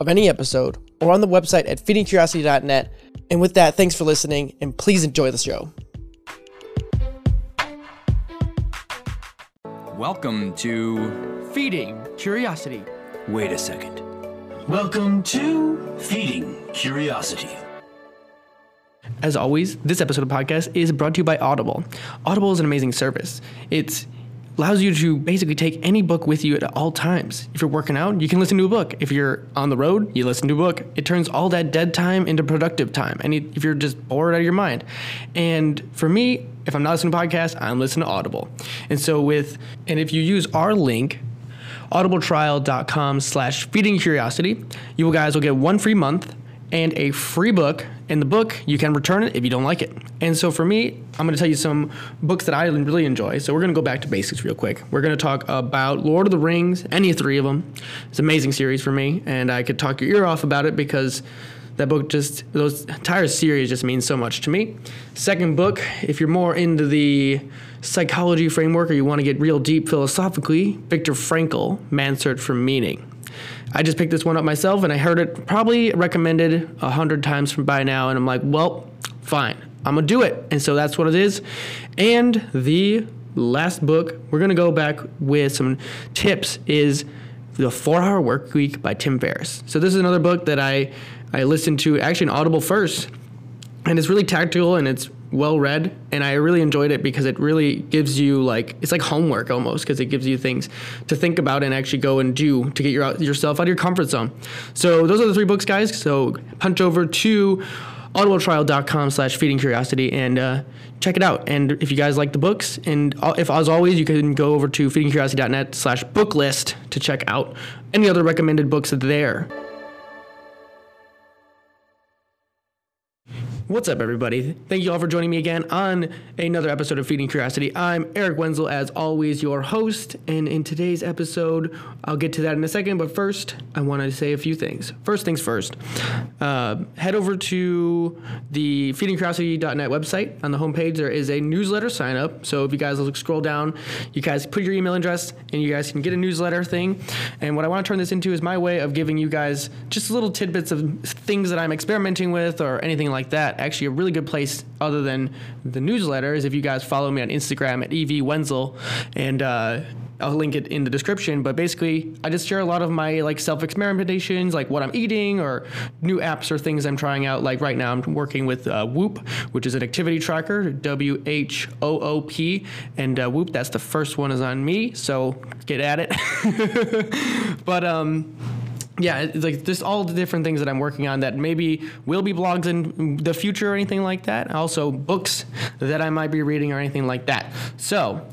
of any episode or on the website at feedingcuriosity.net. And with that, thanks for listening and please enjoy the show. Welcome to Feeding Curiosity. Wait a second. Welcome to Feeding Curiosity. As always, this episode of the podcast is brought to you by Audible. Audible is an amazing service. It's allows you to basically take any book with you at all times. If you're working out, you can listen to a book. If you're on the road, you listen to a book. It turns all that dead time into productive time. And if you're just bored out of your mind. And for me, if I'm not listening to podcasts, I'm listening to Audible. And so with and if you use our link audibletrial.com slash feeding curiosity you guys will get one free month and a free book. In the book, you can return it if you don't like it. And so for me, I'm going to tell you some books that I really enjoy. So we're going to go back to basics real quick. We're going to talk about Lord of the Rings, any three of them. It's an amazing series for me, and I could talk your ear off about it because that book just those entire series just means so much to me. Second book, if you're more into the psychology framework or you want to get real deep philosophically, Viktor Frankl, Man's Search for Meaning. I just picked this one up myself and I heard it probably recommended a hundred times from by now, and I'm like, well, fine, I'm gonna do it. And so that's what it is. And the last book, we're gonna go back with some tips is the Four Hour Work Week by Tim Ferriss. So this is another book that I I listened to actually in Audible first, and it's really tactical and it's well read and I really enjoyed it because it really gives you like it's like homework almost because it gives you things to think about and actually go and do to get your, yourself out of your comfort zone. So those are the three books, guys. So punch over to audibletrial.com slash feeding curiosity and uh, check it out. And if you guys like the books, and if as always, you can go over to feedingcuriosity.net slash book list to check out any other recommended books there. What's up, everybody? Thank you all for joining me again on another episode of Feeding Curiosity. I'm Eric Wenzel, as always, your host. And in today's episode, I'll get to that in a second. But first, I want to say a few things. First things first, uh, head over to the feedingcuriosity.net website. On the homepage, there is a newsletter sign up. So if you guys look, scroll down, you guys put your email address and you guys can get a newsletter thing. And what I want to turn this into is my way of giving you guys just little tidbits of things that I'm experimenting with or anything like that actually a really good place other than the newsletter is if you guys follow me on Instagram at ev wenzel and uh, I'll link it in the description. But basically, I just share a lot of my like self experimentations, like what I'm eating or new apps or things I'm trying out. Like right now, I'm working with uh, Whoop, which is an activity tracker, W H O O P, and uh, Whoop. That's the first one is on me, so get at it. but um yeah, like just all the different things that I'm working on that maybe will be blogs in the future or anything like that. Also, books that I might be reading or anything like that. So,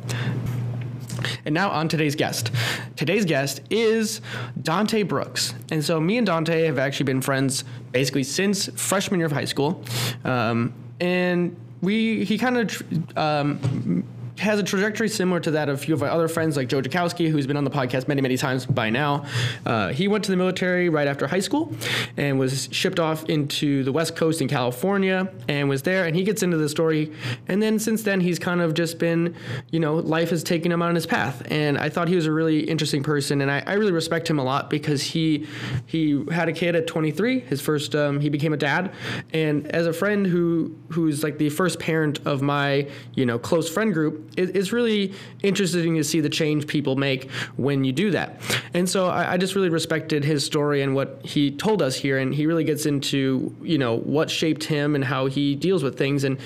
and now on today's guest. Today's guest is Dante Brooks. And so, me and Dante have actually been friends basically since freshman year of high school. Um, and we, he kind of, um, has a trajectory similar to that of a few of our other friends, like Joe Jakowski, who's been on the podcast many, many times by now. Uh, he went to the military right after high school and was shipped off into the West Coast in California and was there. And he gets into the story. And then since then, he's kind of just been, you know, life has taken him on his path. And I thought he was a really interesting person, and I, I really respect him a lot because he he had a kid at 23. His first, um, he became a dad. And as a friend who who's like the first parent of my, you know, close friend group, it, it's really interesting to see the change people make when you do that. And so I, I, just really respected his story and what he told us here. And he really gets into, you know, what shaped him and how he deals with things. And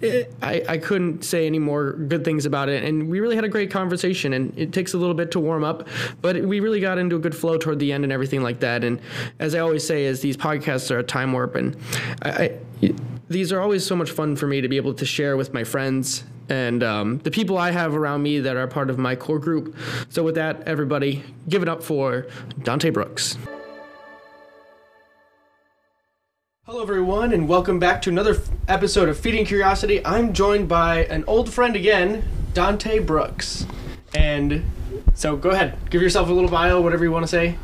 it, I, I couldn't say any more good things about it. And we really had a great conversation. And it takes a little bit to warm up, but we really got into a good flow toward the end and everything like that. And as I always say, is these podcasts are a time warp. And I, I these are always so much fun for me to be able to share with my friends and um, the people I have around me that are part of my core group. So, with that, everybody, give it up for Dante Brooks. Hello, everyone, and welcome back to another f- episode of Feeding Curiosity. I'm joined by an old friend again, Dante Brooks. And so go ahead, give yourself a little bio, whatever you want to say.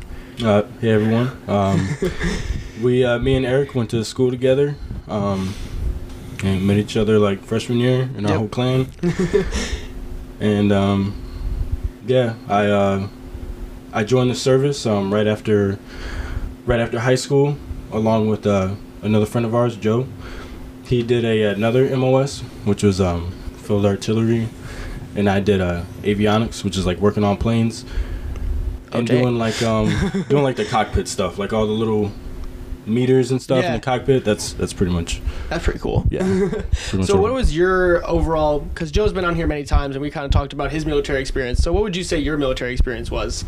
Uh, hey everyone. Um, we, uh, me and Eric went to school together. Um, and met each other like freshman year in our Yep. whole clan. and um, yeah, I uh, I joined the service um, right after right after high school, along with uh, another friend of ours, Joe. He did a another MOS, which was um, field artillery, and I did uh, avionics, which is like working on planes and Okay. doing like um doing like the cockpit stuff, like all the little meters and stuff Yeah. in the cockpit. That's that's pretty much That's pretty cool. yeah. pretty much So, what was your overall? Because Joe's been on here many times, and we kind of talked about his military experience. So, what would you say your military experience was,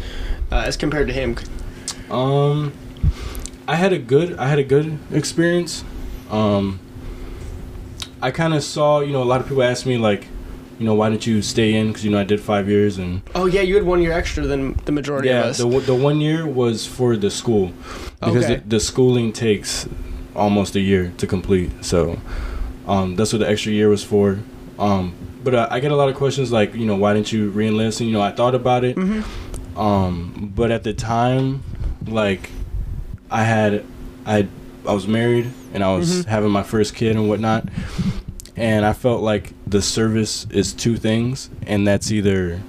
uh, as compared to him? Um, I had a good I had a good experience. Um, I kind of saw you know a lot of people ask me like, you know why didn't you stay in because you know I did five years and Oh yeah, you had one year extra than the majority of us. yeah the one- the one year was for the school because Okay. the, the schooling takes almost a year to complete so um, that's what the extra year was for um, but uh, I get a lot of questions like you know why didn't you reenlist and you know I thought about it Mm-hmm. um, but at the time like I had I I was married and I was Mhm. having my first kid and whatnot and I felt like the service is two things and that's either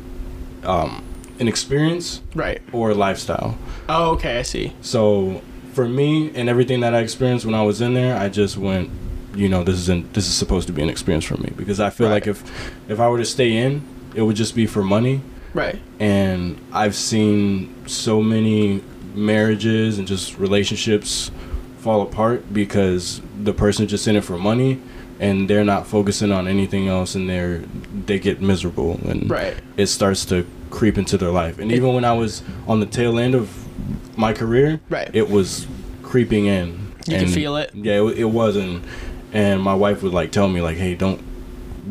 um, an experience right. or a lifestyle. Oh, okay, I see. So for me and everything that I experienced when I was in there, I just went, you know, this isn't this is supposed to be an experience for me because I feel Right. like if if I were to stay in, it would just be for money. Right. And I've seen so many marriages and just relationships fall apart because the person's just in it for money and they're not focusing on anything else and they're they get miserable and Right. it starts to creep into their life. And even when I was on the tail end of my career, Right. it was creeping in. You can And, feel it. Yeah, it, it wasn't and my wife would like tell me like, "Hey, don't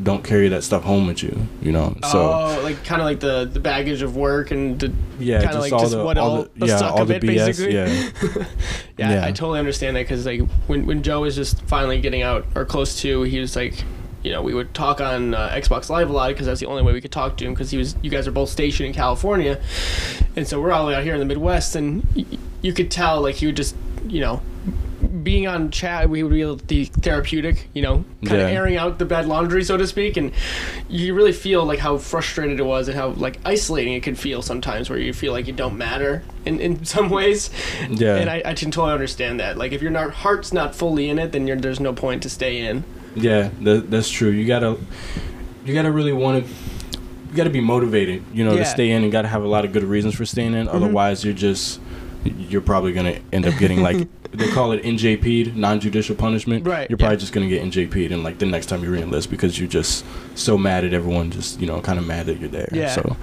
don't carry that stuff home with you," you know. So oh, like kind of like the the baggage of work and the yeah, kinda just like all just the what all all- the, the yeah suck all of the it, BS. basically. Yeah, yeah, Yeah. I totally understand that because like when when Joe was just finally getting out or close to, he was like. You know, we would talk on uh, Xbox Live a lot because that's the only way we could talk to him because he was. You guys are both stationed in California, and so we're all out here in the Midwest, and y- you could tell like he would just, you know, being on chat, we would be be therapeutic, you know, kind of Yeah. airing out the bad laundry, so to speak, and you really feel like how frustrated it was and how like isolating it could feel sometimes, where you feel like you don't matter in, in some ways. Yeah. And I, I can totally understand that. Like if your not, heart's not fully in it, then you're, there's no point to stay in. yeah, that, that's true. You gotta you gotta really want to. You gotta be motivated, you know, Yeah. to stay in, and gotta have a lot of good reasons for staying in. Mm-hmm. Otherwise, you're just you're probably gonna end up getting like they call it NJP'd, non-judicial punishment. Right, You're yeah. probably just gonna get NJP'd, and like the next time you re-enlist because you're just so mad at everyone, just you know, kind of mad that you're there. Yeah. So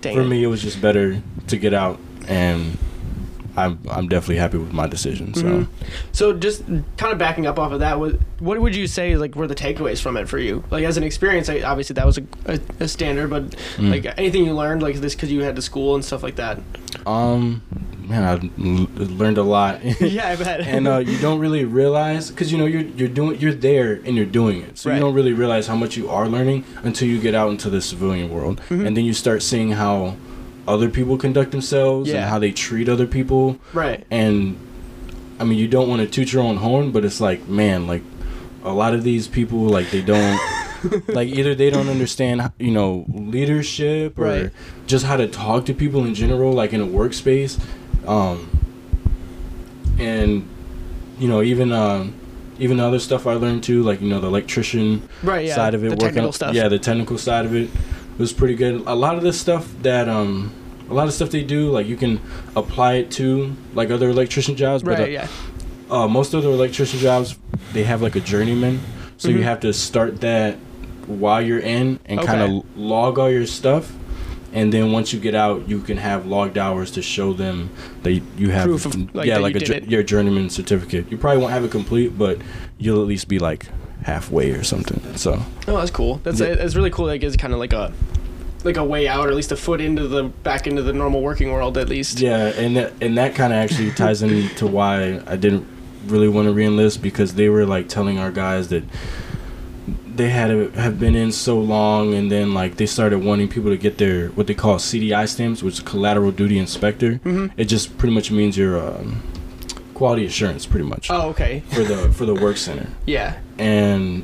Dang for it. me, it was just better to get out, and I'm I'm definitely happy with my decision. So. Mhm. So just kind of backing up off of that, what what would you say like were the takeaways from it for you? Like as an experience, I, obviously that was a, a, a standard, but Mm. like anything you learned like this because you had to school and stuff like that. Um, man, I learned a lot. yeah, I bet. and uh, you don't really realize because you know you're you're doing you're there and you're doing it, so Right. you don't really realize how much you are learning until you get out into the civilian world, Mhm. and then you start seeing how other people conduct themselves Yeah. and how they treat other people, right. and I mean you don't want to toot your own horn, but it's like man, like a lot of these people like they don't. like either they don't understand you know leadership or Right. just how to talk to people in general like in a workspace um and you know even um even the other stuff i learned too like you know the electrician Right. Yeah. side of it the working technical stuff. yeah the technical side of it was pretty good a lot of the stuff that um a lot of stuff they do like you can apply it to like other electrician jobs but uh, Right. Yeah. uh, most other electrician jobs they have like a journeyman so Mhm. you have to start that while you're in and kind of log all your stuff and then once you get out you can have logged hours to show them that you- you have Proof of, like, yeah like you a it. your journeyman certificate you probably won't have it complete but you'll at least be like halfway or something so Oh, that's cool. That's Yeah. it's really cool. That it gives kind of like a like a way out, or at least a foot into the back into the normal working world, at least. yeah and that and that kind of actually ties into why i didn't really want to reenlist because they were like telling our guys that they had to have been in so long and then like they started wanting people to get their what they call CDI stamps which is collateral duty inspector Mhm. it just pretty much means your um, quality assurance pretty much Oh, okay. for the for the work center Yeah. and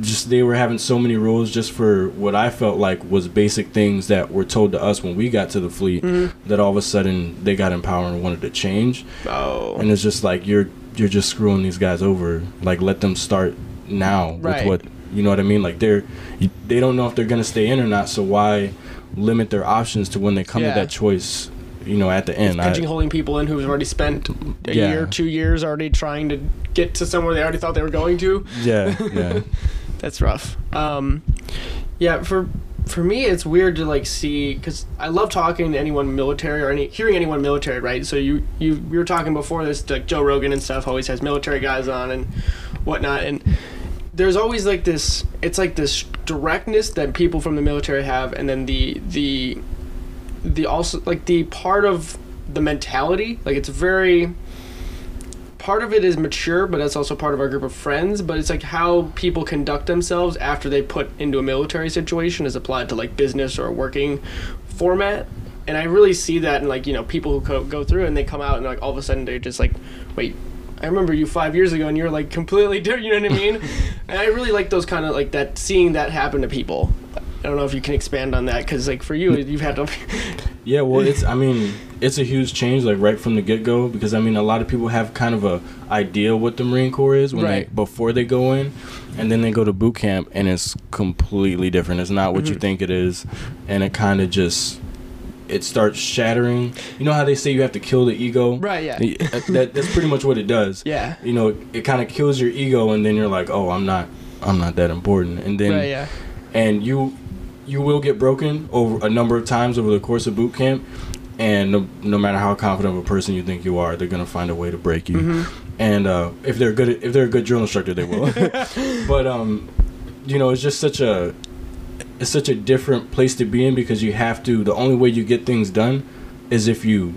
just they were having so many rules just for what I felt like was basic things that were told to us when we got to the fleet Mm-hmm. that all of a sudden they got empowered and wanted to change Oh. and it's just like you're you're just screwing these guys over like let them start now Right. with what you know what I mean like they're they don't know if they're gonna stay in or not so why limit their options to when they come Yeah. to that choice you know at the end I, pigeonholing people in who've already spent a Yeah. year, two years already trying to get to somewhere they already thought they were going to. yeah yeah That's rough. Um, yeah, for for me, it's weird to like see because I love talking to anyone military or any hearing anyone military, right? So you you we were talking before this, like Joe Rogan and stuff always has military guys on and whatnot, and there's always like this. It's like this directness that people from the military have, and then the the the also like the part of the mentality, like it's very part of it is mature, but that's also part of our group of friends. But it's like how people conduct themselves after they put into a military situation is applied to like business or a working format. And I really see that in like you know people who go, go through and they come out and like all of a sudden they're just like, wait, I remember you five years ago and you're like completely different. You know what I mean? and I really like those kind of like that seeing that happen to people. I don't know if you can expand on that because like for you you've had to. Yeah, well, it's I mean, it's a huge change like right from the get go because I mean, a lot of people have kind of a idea what the Marine Corps is when Right. they before they go in, and then they go to boot camp and it's completely different. It's not what you Mhm. think it is, and it kind of just it starts shattering. You know how they say you have to kill the ego, Right, yeah. Uh, That that's pretty much what it does. Yeah. You know, it kind of kills your ego, and then you're like, oh, I'm not, I'm not that important, and then right. Yeah. and you you will get broken over a number of times over the course of boot camp and no, no matter how confident of a person you think you are they're going to find a way to break you Mm-hmm. and uh, if they're good if they're a good drill instructor they will but um you know it's just such a it's such a different place to be in because you have to the only way you get things done is if you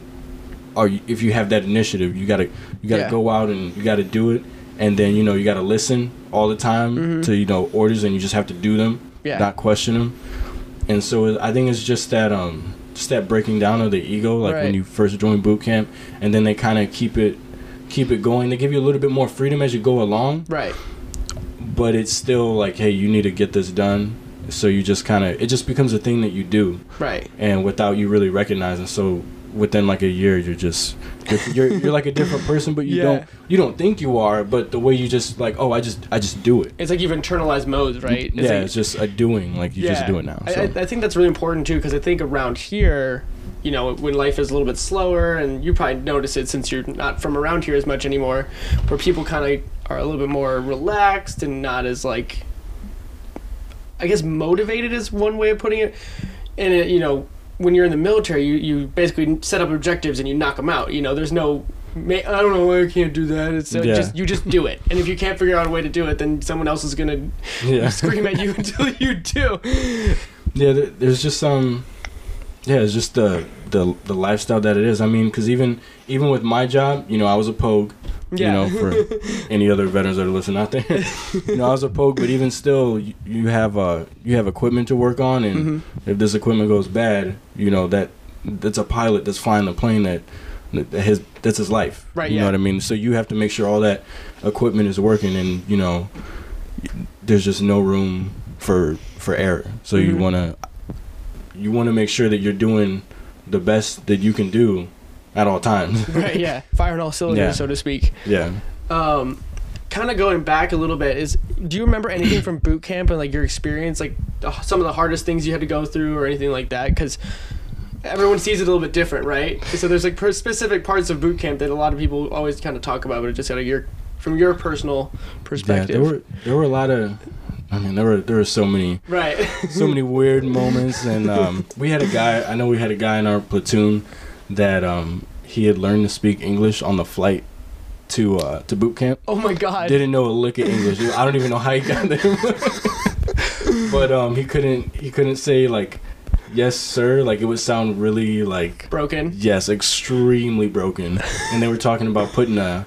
are if you have that initiative you got to you got to Yeah. go out and you got to do it and then you know you got to listen all the time to you know orders and you just have to do them Mm-hmm. Yeah. not question them and so i think it's just that um just that breaking down of the ego like Right. when you first join boot camp and then they kind of keep it keep it going they give you a little bit more freedom as you go along Right. but it's still like hey you need to get this done so you just kind of it just becomes a thing that you do Right. and without you really recognizing so within like a year you're just you're you're, you're like a different person but you Yeah. don't you don't think you are but the way you just like oh i just i just do it It's like you've internalized modes, right? It's yeah like- it's just a doing like you just do it now I, so. I, I think that's really important too, because I think around here, you know, when life is a little bit slower, and you probably notice it since you're not from around here as much anymore, where people kind of are a little bit more relaxed and not as like, I guess motivated is one way of putting it. And it, you know, when you're in the military, you you basically set up objectives and you knock them out. You know, there's no. I don't know why I can't do that. It's uh, Yeah. just you just do it, and if you can't figure out a way to do it, then someone else is gonna yeah scream at you until you do. Yeah, there's just um, yeah, it's just the the the lifestyle that it is. I mean, because even even with my job, you know, I was a pogue. Yeah. You know, for any other veterans that are listening out there, you know, I was a pogue, but even still, you, you have uh you have equipment to work on, and Mm-hmm. if this equipment goes bad, you know that that's a pilot that's flying the plane that that his that's his life. Right, You yeah. know what I mean? So you have to make sure all that equipment is working, and you know, there's just no room for for error. So you Mhm. want to you want to make sure that you're doing the best that you can do at all times. right yeah firing all cylinders Yeah. so to speak yeah. um kind of going back a little bit is do you remember anything from boot camp and like your experience like some of the hardest things you had to go through or anything like that because everyone sees it a little bit different right so there's like specific parts of boot camp that a lot of people always kind of talk about but it just out of your from your personal perspective Yeah, there were there were a lot of I mean there were there were so many right so many weird moments and um, we had a guy I know we had a guy in our platoon that um, he had learned to speak English on the flight to uh, to boot camp. oh my god Didn't know a lick of English. I don't even know how he got there. but um, he couldn't he couldn't say like yes sir like it would sound really like broken Yes, extremely broken. and they were talking about putting a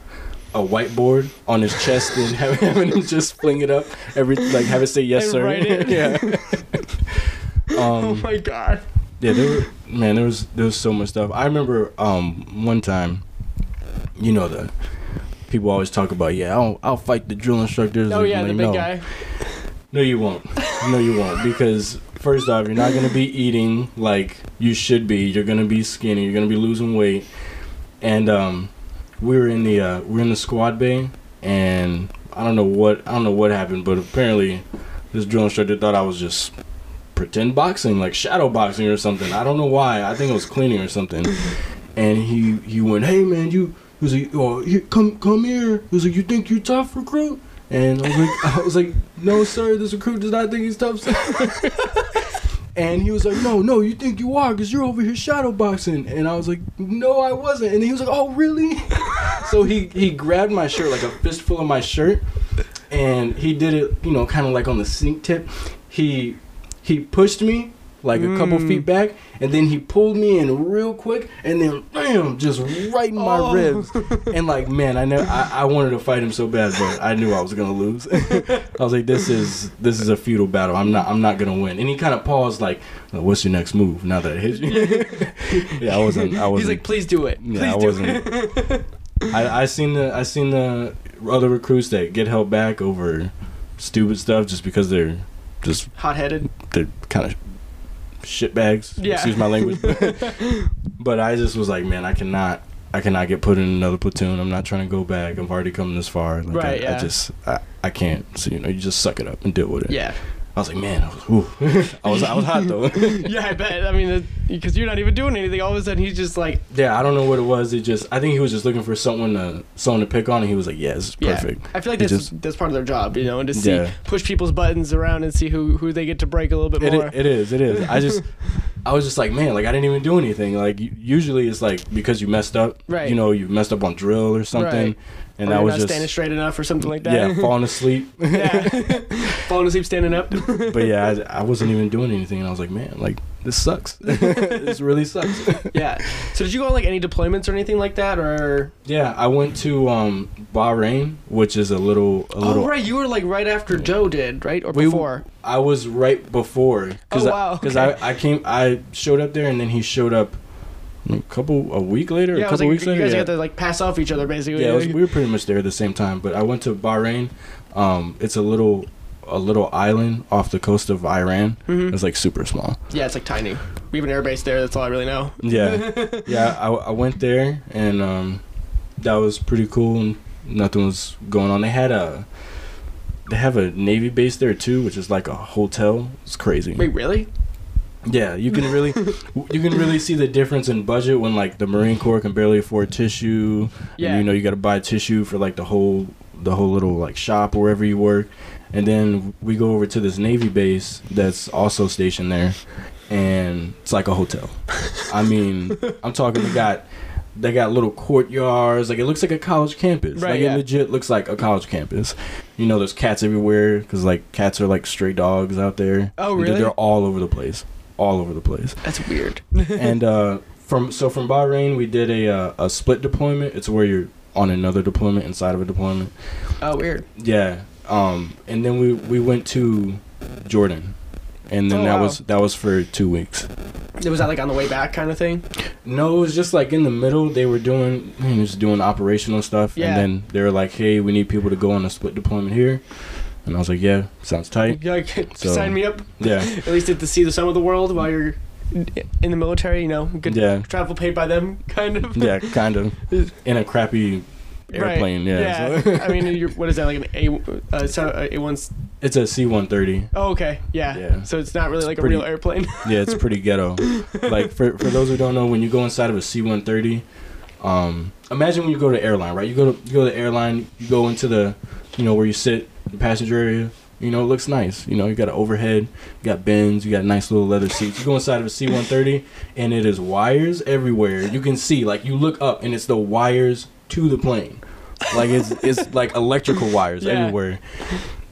a whiteboard on his chest and having, having him just fling it up every like have it say yes And sir. yeah. oh Um, my god. Yeah, there were man, there was there was so much stuff. I remember um one time, you know the people always talk about yeah I'll I'll fight the drill instructors. Oh yeah, the big no. guy. No, you won't. No, you won't. Because first off, you're not gonna be eating like you should be. You're gonna be skinny. You're gonna be losing weight. And um, we were in the uh, we are in the squad bay, and I don't know what I don't know what happened, but apparently this drill instructor thought I was just pretend boxing, like shadow boxing or something. I don't know why. I think it was cleaning or something. And he he went, "Hey man, you." He was like, "Oh, here, come come here." He was like, "You think you're tough, recruit?" And I was like, I was like, "No, sir. This recruit does not think he's tough." Sir. and he was like, "No, no, you think you are, cause you're over here shadow boxing." And I was like, "No, I wasn't." And he was like, "Oh, really?" so he he grabbed my shirt, like a fistful of my shirt, and he did it, you know, kind of like on the sneak tip. He he pushed me like a couple Mm. feet back, and then he pulled me in real quick, and then bam, just right in my Oh. ribs. And like, man, I know I, I wanted to fight him so bad, but I knew I was gonna lose. I was like, this is this is a futile battle. I'm not I'm not gonna win. And he kind of paused, like, "Well, what's your next move? Now that I hit you. yeah, I wasn't. I wasn't. He's like, please do it. Please Yeah, I do wasn't. it. I, I seen the I seen the other recruits that get held back over stupid stuff just because they're just Hot headed. They're kind of shitbags. Yeah. Excuse my language. but I just was like, man, I cannot. I cannot get put in another platoon. I'm not trying to go back. I've already come this far. Like, Right, I, yeah. I just, I, I can't. So you know, you just suck it up and deal with it. Yeah. I was like, man, I was, whew. I was, I was hot though. Yeah, I bet. I mean, because you're not even doing anything. All of a sudden, he's just like, yeah, I don't know what it was. It just, I think he was just looking for someone to, someone to pick on, and he was like, yeah, this is yeah. perfect. I feel like that's just- that's part of their job, you know, and to see Yeah. push people's buttons around and see who who they get to break a little bit more. i- it is. It is. I just, I was just like, man, like I didn't even do anything. Like usually it's like because you messed up, Right. You know, you messed up on drill or something, Right. And or I was not just, standing straight enough or something like that. yeah, falling asleep. yeah. Falling asleep standing up. but yeah, I, I wasn't even doing anything, and I was like, man, like this sucks. this really sucks. yeah. So did you go on like any deployments or anything like that, or? yeah, I went to um Bahrain, which is a little, a little. Oh right, you were like right after Joe did, right, or We- before? I was right before. Cause Oh, wow, Because okay. I, I came, I showed up there, and then he showed up a couple a week later, yeah, a couple like, weeks you later. You guys yeah. got to like pass off each other basically. Yeah, was, we were pretty much there at the same time. But I went to Bahrain. Um, it's a little a little island off the coast of Iran. Mhm. It's like super small. Yeah, it's like tiny. We have an airbase there. That's all I really know. Yeah, yeah. I, I went there and um, that was pretty cool. And nothing was going on. They had a they have a navy base there too, which is like a hotel. It's crazy. Wait, really? Yeah, you can really you can really see the difference in budget when like the Marine Corps can barely afford tissue. Yeah. And, you know, you got to buy tissue for like the whole the whole little like shop or wherever you work. And then we go over to this Navy base that's also stationed there, and it's like a hotel. I mean, I'm talking. They got they got little courtyards. Like it looks like a college campus. Right, Like yeah. it legit looks like a college campus. You know, there's cats everywhere because like cats are like stray dogs out there. Oh, They're- really? They're all over the place. All over the place That's weird. and uh, from so from Bahrain, we did a uh, a split deployment. It's where you're on another deployment inside of a deployment. oh, weird. Yeah. Um, and then we we went to Jordan, and then Oh, that wow. was that was for two weeks. Was that like on the way back kind of thing? No, it was just like in the middle. They were doing just doing operational stuff, Yeah. and then they were like, "Hey, we need people to go on a split deployment here." And I was like, "Yeah, sounds tight." Yeah, like, So- sign me up. Yeah, At least get to see the some of the world while you're in the military. You know, good yeah, travel paid by them, kind of. yeah, kind of in a crappy Right. airplane. Yeah, Yeah. so- I mean, you're, what is that like an A? Uh, so, uh, A one's. it's a C one thirty. Oh, okay. Yeah. Yeah. So it's not really like pretty- a real airplane. Yeah, it's pretty ghetto. like for for those who don't know, when you go inside of a C one thirty, um, imagine when you go to airline, right? You go to you go to the airline, you go into the, you know, where you sit, the passenger area. You know, it looks nice. You know, you got an overhead, you got bins, you got nice little leather seats. You go inside of a C one thirty, and it is wires everywhere. You can see, like, you look up, and it's the wires to the plane. Like it's it's like electrical wires Yeah. everywhere.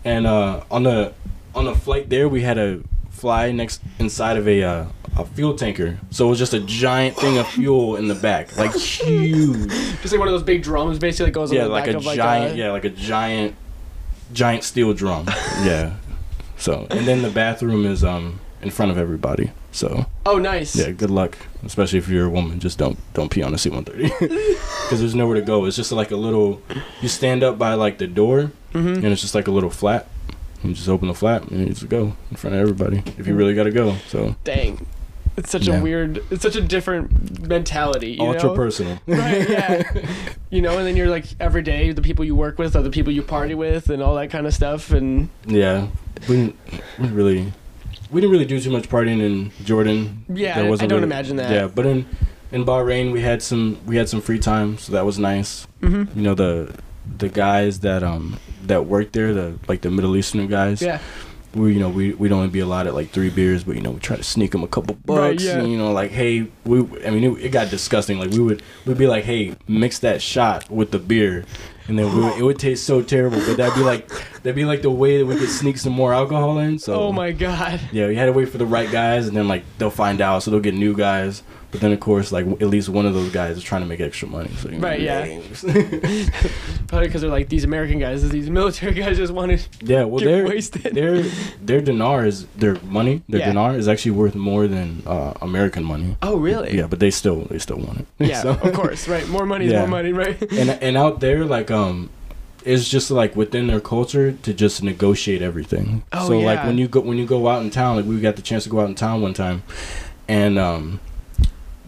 And uh, on the on the flight there, we had a fly next inside of a uh, a fuel tanker. So it was just a giant thing of fuel in the back, like huge. Just like one of those big drums, basically goes Yeah, on the like back a of like giant. a, yeah, like a giant, giant steel drum. yeah. So and then the bathroom is um in front of everybody. So Oh, nice. yeah, good luck, especially if you're a woman. Just don't don't pee on the C-130 because there's nowhere to go. It's just like a little. You stand up by like the door, Mm-hmm. and it's just like a little flap. You just open the flap and you just go in front of everybody if you really got to go. So Dang. It's such a weird. It's such a different mentality. You ultra know? personal. right yeah you know and then you're like every day the people you work with are the people you party with and all that kind of stuff and Yeah, we didn't, we really we didn't really do too much partying in Jordan. Yeah, I- don't really- imagine that. Yeah, but in in Bahrain we had some we had some free time, so that was nice. Mhm. You know the the guys that um that worked there, the like the Middle Eastern guys. yeah we you know we we'd only be allotted like three beers, but you know we try to sneak them a couple bucks. Right, yeah. And, you know, like hey, we I mean it, it got disgusting. Like we would we'd be like, hey, mix that shot with the beer, and then would, it would taste so terrible. But that'd be like that'd be like the way that we could sneak some more alcohol in. So oh my god yeah, we had to wait for the right guys, and then like they'll find out, so they'll get new guys. But then of course, like at least one of those guys is trying to make extra money. So you know, Right, yeah. probably because they're like these american guys these military guys just want to yeah. Well, they're wasted their their dinar is their money. Their Yeah. dinar is actually worth more than uh, American money. oh really Yeah, but they still they still want it. yeah So- of course right more money is Yeah. more money right and and out there like um it's just like within their culture to just negotiate everything. Oh, so like when you go when you go out in town, like we got the chance to go out in town one time, and um,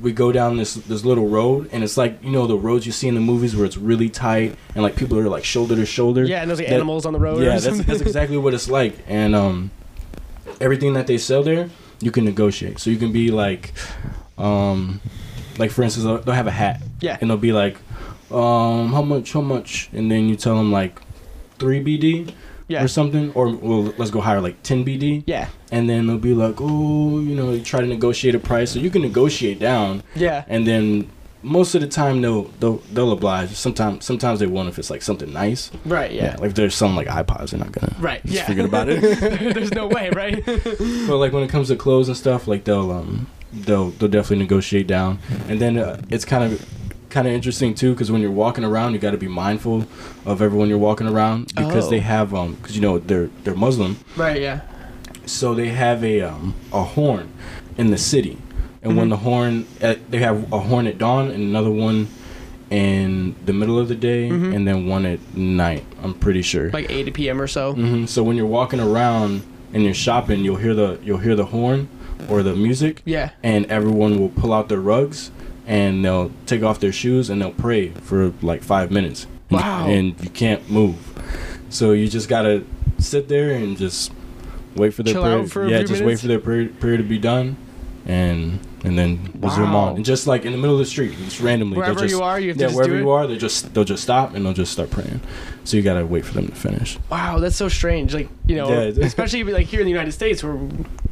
we go down this this little road, and it's like you know the roads you see in the movies where it's really tight and like people are like shoulder to shoulder. yeah and there's like That- animals on the road Yeah, that's that's exactly what it's like, and um, everything that they sell there, you can negotiate. So you can be like, um, like for instance, they'll, they'll have a hat, yeah and they'll be like, um, how much, how much, and then you tell them like three BD yeah. or something, or well, let's go higher, like ten BD, yeah. And then they'll be like, oh, you know, you try to negotiate a price, so you can negotiate down, yeah. And then most of the time they'll they'll, they'll oblige. Sometimes sometimes they won't if it's like something nice. right yeah, like if there's some like iPods, they're not gonna right yeah. forget about it. there's no way right? But like when it comes to clothes and stuff, like they'll um they'll they'll definitely negotiate down, and then uh, it's kind of kind of interesting too because when you're walking around, you got to be mindful of everyone you're walking around because Oh. they have um because you know they're they're Muslim, right yeah so they have a um a horn in the city, and when Mhm. the horn uh, they have a horn at dawn and another one in the middle of the day Mhm. and then one at night. I'm pretty sure. like 8 p.m or so hmm So when you're walking around and you're shopping, you'll hear the you'll hear the horn or the music, yeah and everyone will pull out their rugs and they'll take off their shoes and they'll pray for like five minutes. And- Wow. And you can't move, so you just gotta sit there and just wait for their Chill prayer. for yeah, just wait for their prayer, prayer to be done, and and then resume Wow. on. And just like in the middle of the street, just randomly, wherever just, you are you have to yeah, wherever you are, they just they'll just stop and they'll just start praying. So you gotta wait for them to finish. wow that's so strange like you know Yeah. especially like here in the united states where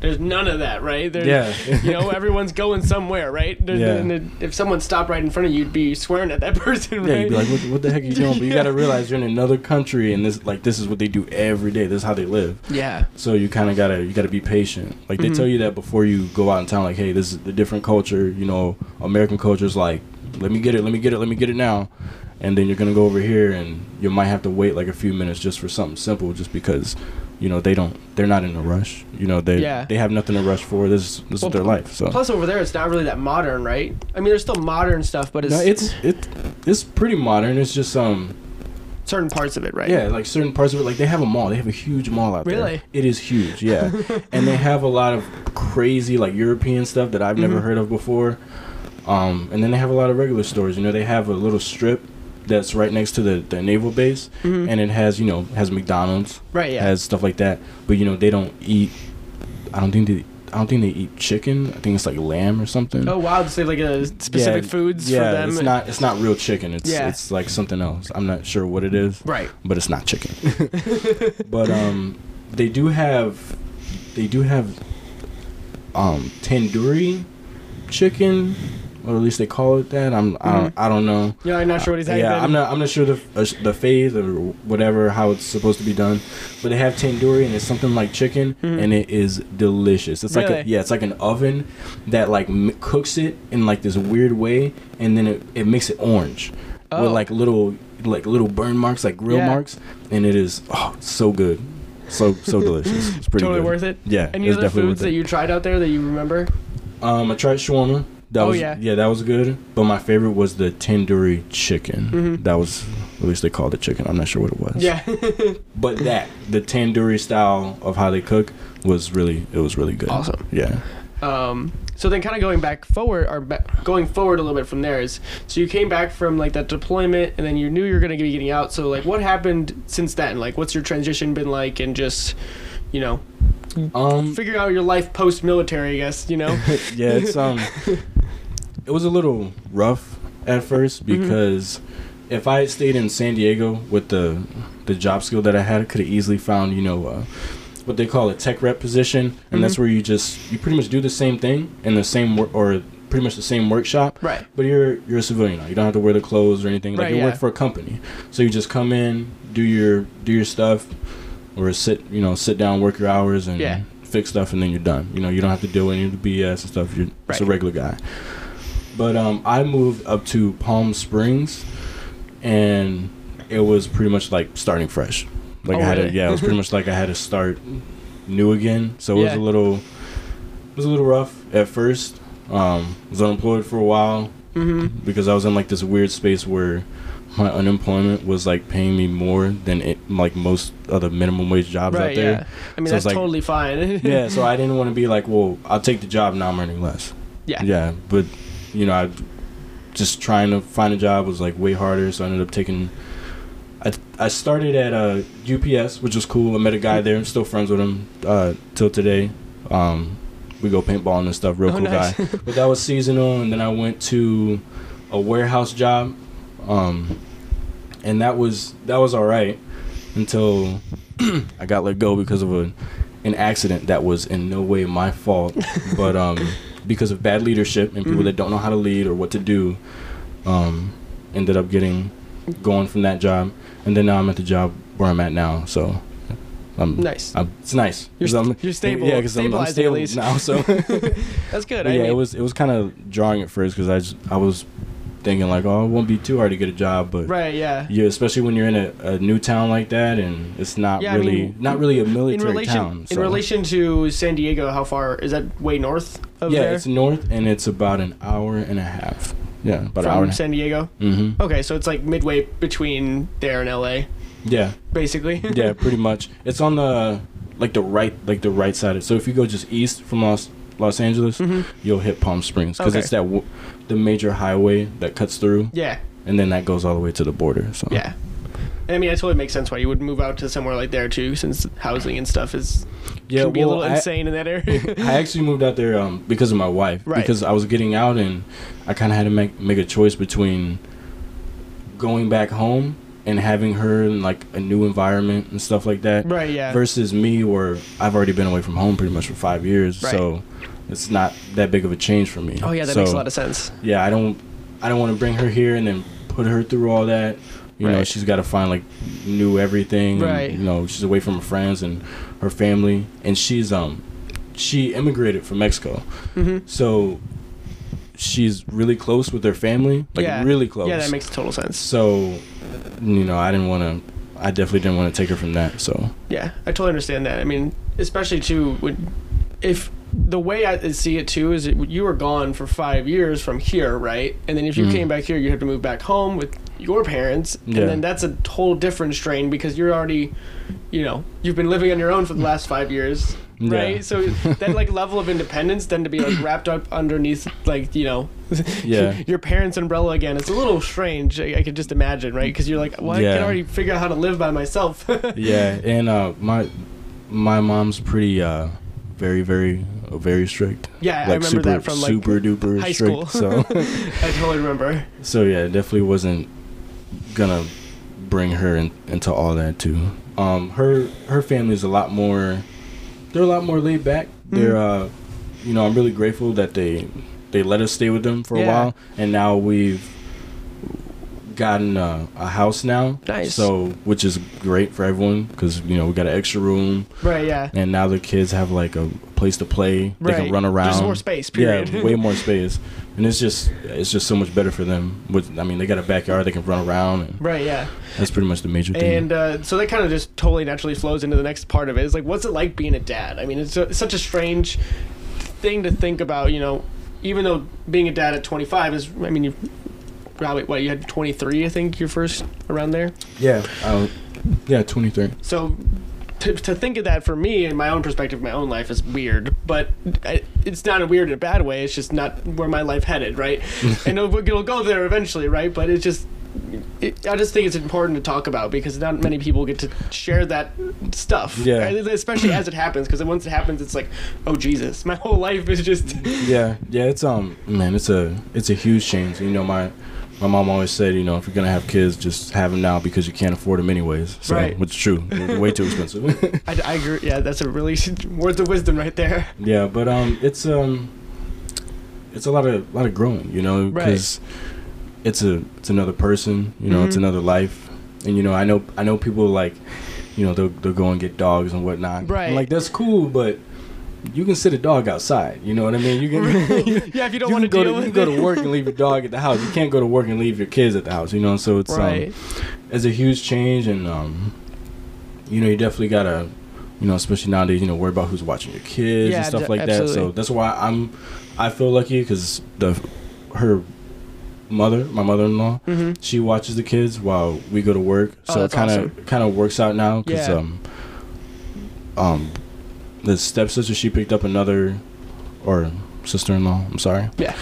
there's none of that right There's, Yeah. you know everyone's going somewhere right There's- Yeah. if someone stopped right in front of you you'd be swearing at that person right Yeah, you'd be like, what, what the heck are you doing? But you gotta realize you're in another country, and this like this is what they do every day. This is how they live. yeah So you kind of gotta you gotta be patient. Like they Mhm. tell you that before you go out in town. Like, hey, this is the different culture. You know, American culture is like, let me get it, let me get it, let me get it now. And then you're gonna go over here, and you might have to wait like a few minutes just for something simple, just because. You know they don't. They're not in a rush. You know they Yeah. they have nothing to rush for. This this Well, is their life. So plus over there it's not really that modern right i mean there's still modern stuff but it's, no, it's it it's pretty modern. It's just um certain parts of it right Yeah, like certain parts of it, like they have a mall. They have a huge mall out there. Really? It is huge, yeah. and they have a lot of crazy like European stuff that I've never Mhm. heard of before. Um, and then they have a lot of regular stores. You know, they have a little strip that's right next to the, the naval base, Mhm. and it has you know has McDonald's, right yeah has stuff like that. But you know they don't eat. I don't think they. I don't think they eat chicken. I think it's like lamb or something. oh wow so they have like a specific Yeah, foods yeah, for them it's not. It's not real chicken. It's Yeah. it's like something else. I'm not sure what it is right but it's not chicken. but um, they do have, they do have, um, tandoori chicken or at least they call it that. I'm I don't I don't know. Yeah, I'm not sure what he's saying. Yeah, I'm not. I'm not sure the uh, the phase or whatever how it's supposed to be done, but they have tandoori and it's something like chicken, and it is delicious. It's like a yeah, it's like an oven that like m- cooks it in like this weird way, and then it, it makes it orange Oh. with like little like little burn marks, like grill Yeah. marks, and it is oh so good, so so delicious. It's pretty totally good. worth it. Yeah, Any other foods that you tried out there that you remember? Um, I tried shawarma. That Oh, was yeah. yeah. that was good. But my favorite was the tandoori chicken. Mhm. That was at least they called it chicken. I'm not sure what it was. Yeah. But that the tandoori style of how they cook was really it was really good. Awesome. Yeah. Um, so then, kind of going back forward, or going forward a little bit from there is, so you came back from like that deployment, and then you knew you were going to be getting out. So like, what happened since then? Like, what's your transition been like, and just, you know, Um. figuring out your life post military, I guess. You know. yeah. It's um. it was a little rough at first Mm-hmm. because if I had stayed in San Diego with the the job skill that I had, I could have easily found you know. Uh, what they call a tech rep position, and that's Mm-hmm. where you just you pretty much do the same thing in the same work or pretty much the same workshop. Right. But you're you're a civilian now. You don't have to wear the clothes or anything. Like Right, you yeah. work for a company, so you just come in, do your do your stuff, or sit you know sit down, work your hours, and Yeah. fix stuff, and then you're done. You know you don't have to deal with any of the BS and stuff. You're just a regular guy. But um, I moved up to Palm Springs, and it was pretty much like starting fresh. Like Oh, I had really? to, yeah, it was pretty much like I had to start new again. So it was a little, it was a little rough at first. Um, was unemployed for a while Mm-hmm. because I was in like this weird space where my unemployment was like paying me more than it, like most other minimum wage jobs Right. out there. Yeah. I mean, So that's like- totally fine. Yeah, so I didn't want to be like, well, I'll take the job now I'm earning less. Yeah. Yeah, but you know, I just trying to find a job was like way harder, so I ended up taking. I I started at uh, UPS, which was cool. I met a guy there. I'm still friends with him uh, till today. Um, we go paintballing and stuff. Real Oh, cool nice. guy. But that was seasonal, and then I went to a warehouse job, um, and that was that was all right until I got let go because of a an accident that was in no way my fault, but um, because of bad leadership and people Mhm. that don't know how to lead or what to do, um, ended up getting going from that job, and then now I'm at the job where I'm at now. So, I'm Nice. I'm, it's nice. You're you're stable- Yeah, because I'm, I'm stable now. So That's good. I yeah, mean, it was it was kind of drawing at first because I just, I was thinking like, oh, it won't be too hard to get a job, but Right. Yeah. yeah, especially when you're in a, a new town like that and it's not Yeah, I really mean, not really a In military relation, town. in so- relation to San Diego, how far is that? Way north of yeah, there it's north and it's about an hour and a half. Yeah, about an hour from San Diego. Mm-hmm. Okay, so it's like midway between there and LA, Yeah, basically. yeah, pretty much. It's on the like the right like the right side. So if you go just east from Los Los Angeles, Mhm. you'll hit Palm Springs because Okay. it's that w- the major highway that cuts through, Yeah. and then that goes all the way to the border. So Yeah. And I mean, it totally makes sense why you would move out to somewhere like there too, since housing and stuff is yeah. can be a well, little I- insane in that area. I actually moved out there um, because of my wife. Right. Because I was getting out and I kind of had to make make a choice between going back home and having her in like a new environment and stuff like that right. Yeah. versus me where I've already been away from home pretty much for five years. Right. So it's not that big of a change for me. oh yeah, that so, makes a lot of sense. Yeah, I don't I don't want to bring her here and then put her through all that. You know, she's got to find like new everything. and, Right. you know, she's away from her friends and her family, and she's um, she immigrated from Mexico, hmm so she's really close with her family, like Yeah. really close. Yeah, that makes total sense. So, you know, I didn't want to. I definitely didn't want to take her from that. So Yeah, I totally understand that. I mean, especially too when if the way I see it too is that you were gone for five years from here, right? And then if you Mhm. came back here, you have to move back home with your parents, Yeah. and then that's a whole different strain because you're already, you know, you've been living on your own for the last five years, Yeah. right? So that like level of independence then to be like wrapped up underneath like you know, Yeah. your parents' umbrella again. It's a little strange. I, I could just imagine, right? Because you're like, well, I can already figure out how to live by myself. yeah, and uh, my my mom's pretty uh, very very very strict. Yeah, I like remember super, that from like super duper high strict. school. So I totally remember. so yeah, definitely wasn't gonna bring her in, into all that too. Um, her her family's a lot more. They're a lot more laid back. Mm-hmm. They're uh, you know, I'm really grateful that they they let us stay with them for a while, and now we've gotten a, a house now. Nice. So which is great for everyone because you know we got an extra room, Right. Yeah. and now the kids have like a place to play. They Right. can run around. There's more space, period. Yeah, way more space, and it's just it's just so much better for them. With I mean, they got a backyard, they can run around, and Right. Yeah. that's pretty much the major thing. And uh, so that kind of just totally naturally flows into the next part of it. It's like, what's it like being a dad? I mean, it's, a, it's such a strange thing to think about. You know, even though being a dad at 25 is, I mean, you probably what you had 23, I think, your first around there. yeah, uh, yeah, twenty three. So to, to think of that for me in my own perspective, my own life is weird, but I, it's not a weird in a bad way. It's just not where my life headed, right? and it'll, it'll go there eventually, right? But it's just. It, I just think it's important to talk about because not many people get to share that stuff. Yeah. right? Especially as it happens, because once it happens, it's like, oh Jesus, my whole life is just. Yeah, yeah, it's um, man, it's a it's a huge change. You know, my my mom always said, you know, if you're gonna have kids, just have them now because you can't afford them anyways. So, Right. which is true, They're way too expensive. I, I agree. Yeah, that's a really words of wisdom right there. yeah, but um, it's um, it's a lot of lot of growing, you know, Right. because it's a it's another person, you know, it's Mhm. another life, and you know, I know I know people like, you know, they'll they'll go and get dogs and whatnot. Right. Like that's cool, but. You can sit a dog outside, you know what I mean. You can, yeah, if you don't you want to go deal to, you can go to work and leave your dog at the house. You can't go to work and leave your kids at the house. You know, so it's Right. um, it's a huge change, and um, you know, you definitely gotta, you know, especially nowadays, you know, worry about who's watching your kids Yeah, and stuff d- like that. So that's why I'm, I feel lucky because the her mother, my mother-in-law, Mhm. she watches the kids while we go to work. Oh, so it kind of kind of works out now because Yeah. um, um, the stepsister she picked up another, or sister-in-law. I'm sorry Yeah.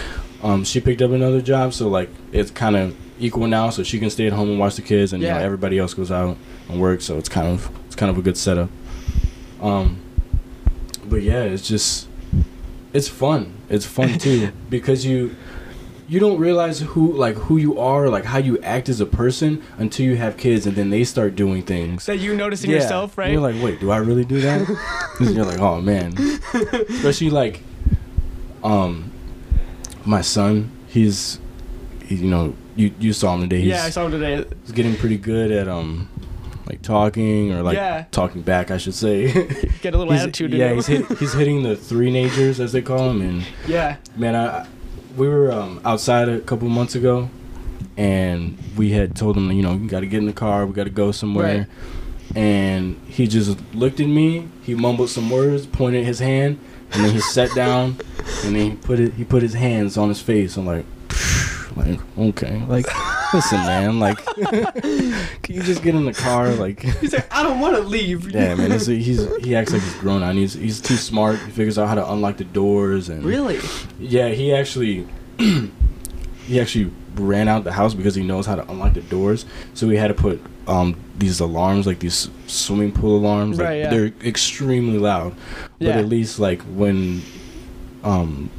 um, she picked up another job, so like it's kind of equal now. So she can stay at home and watch the kids, and you know, everybody else goes out and works. So it's kind of it's kind of a good setup. Um, but yeah, it's just it's fun. It's fun too because you you don't realize who like who you are, like how you act as a person until you have kids, and then they start doing things. That you noticing Yeah. yourself, right? And you're like, wait, do I really do that? and you're like, oh man. Especially like, um, my son. He's, he, you know, you you saw him today. He's, yeah, I saw him today. he's getting pretty good at um, like talking or like Yeah. talking back, I should say. Get a little He's- attitude. yeah, him. he's hit, he's hitting the threenagers as they call them, and yeah. man, I we were um, outside a couple months ago, and we had told him, you know, you got to get in the car, we got to go somewhere, Right. and he just looked at me, he mumbled some words, pointed his hand, and then he sat down, and then he put it, he put his hands on his face. I'm like, like okay, like listen, man, like, can you just get in the car, like. He's like, I don't want to leave. Yeah, man. It's, he's he acts like he's grown on. He's he's too smart. He figures out how to unlock the doors and Really? yeah, he actually he actually ran out the house because he knows how to unlock the doors. So we had to put um these alarms like these swimming pool alarms. Like, Right, yeah. They're extremely loud. yeah. But at least like when um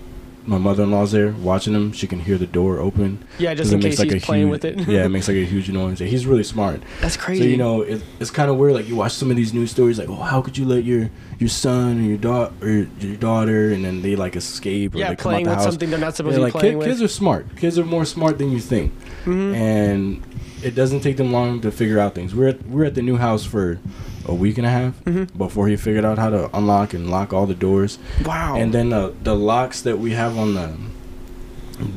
my mother-in-law's there watching him, she can hear the door open. Yeah, just in it case makes, he's a playing huge, with it. yeah, it makes like a huge noise. He's really smart. That's crazy. So you know, it, it's kind of weird. Like you watch some of these news stories, like, oh, how could you let your your son or your daughter or your daughter, and then they like escape or yeah, they come out the with house. something they're not supposed Yeah, to like be playing kid, kids are smart. Kids are more smart than you think, Mhm. and it doesn't take them long to figure out things. We're at, we're at the new house for a week and a half Mhm. before he figured out how to unlock and lock all the doors. Wow. And then the the locks that we have on the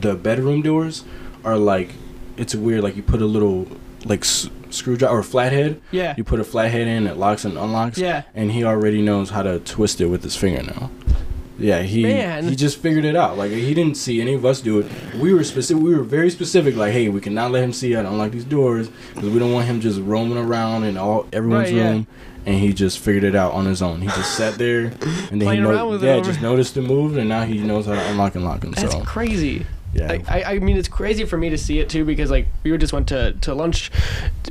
the bedroom doors are like it's weird. Like you put a little like s- screwdriver or flathead. yeah. You put a flathead in, it locks and unlocks. Yeah. And he already knows how to twist it with his finger now. Yeah, he Man. he just figured it out. Like he didn't see any of us do it. We were specific. We were very specific. Like, hey, we cannot let him see how to unlock these doors because we don't want him just roaming around in all everyone's Right, yeah. room. And he just figured it out on his own. He just sat there and then he Playing know- around with yeah, just noticed it moved, and now he knows how to unlock and lock them. That's so crazy. yeah, Like, I, I mean, it's crazy for me to see it too because like we just went to, to lunch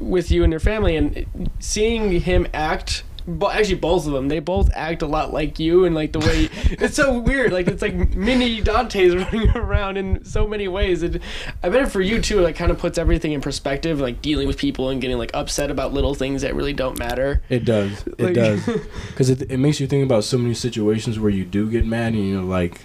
with you and your family and seeing him act. But actually, both of them, they both act a lot like you, and like the way it's so weird. Like it's like mini Dante's running around in so many ways. And I bet for you too, it like kind of puts everything in perspective, like dealing with people and getting like upset about little things that really don't matter. It does. It Like- does. Because it, it makes you think about so many situations where you do get mad and you're like,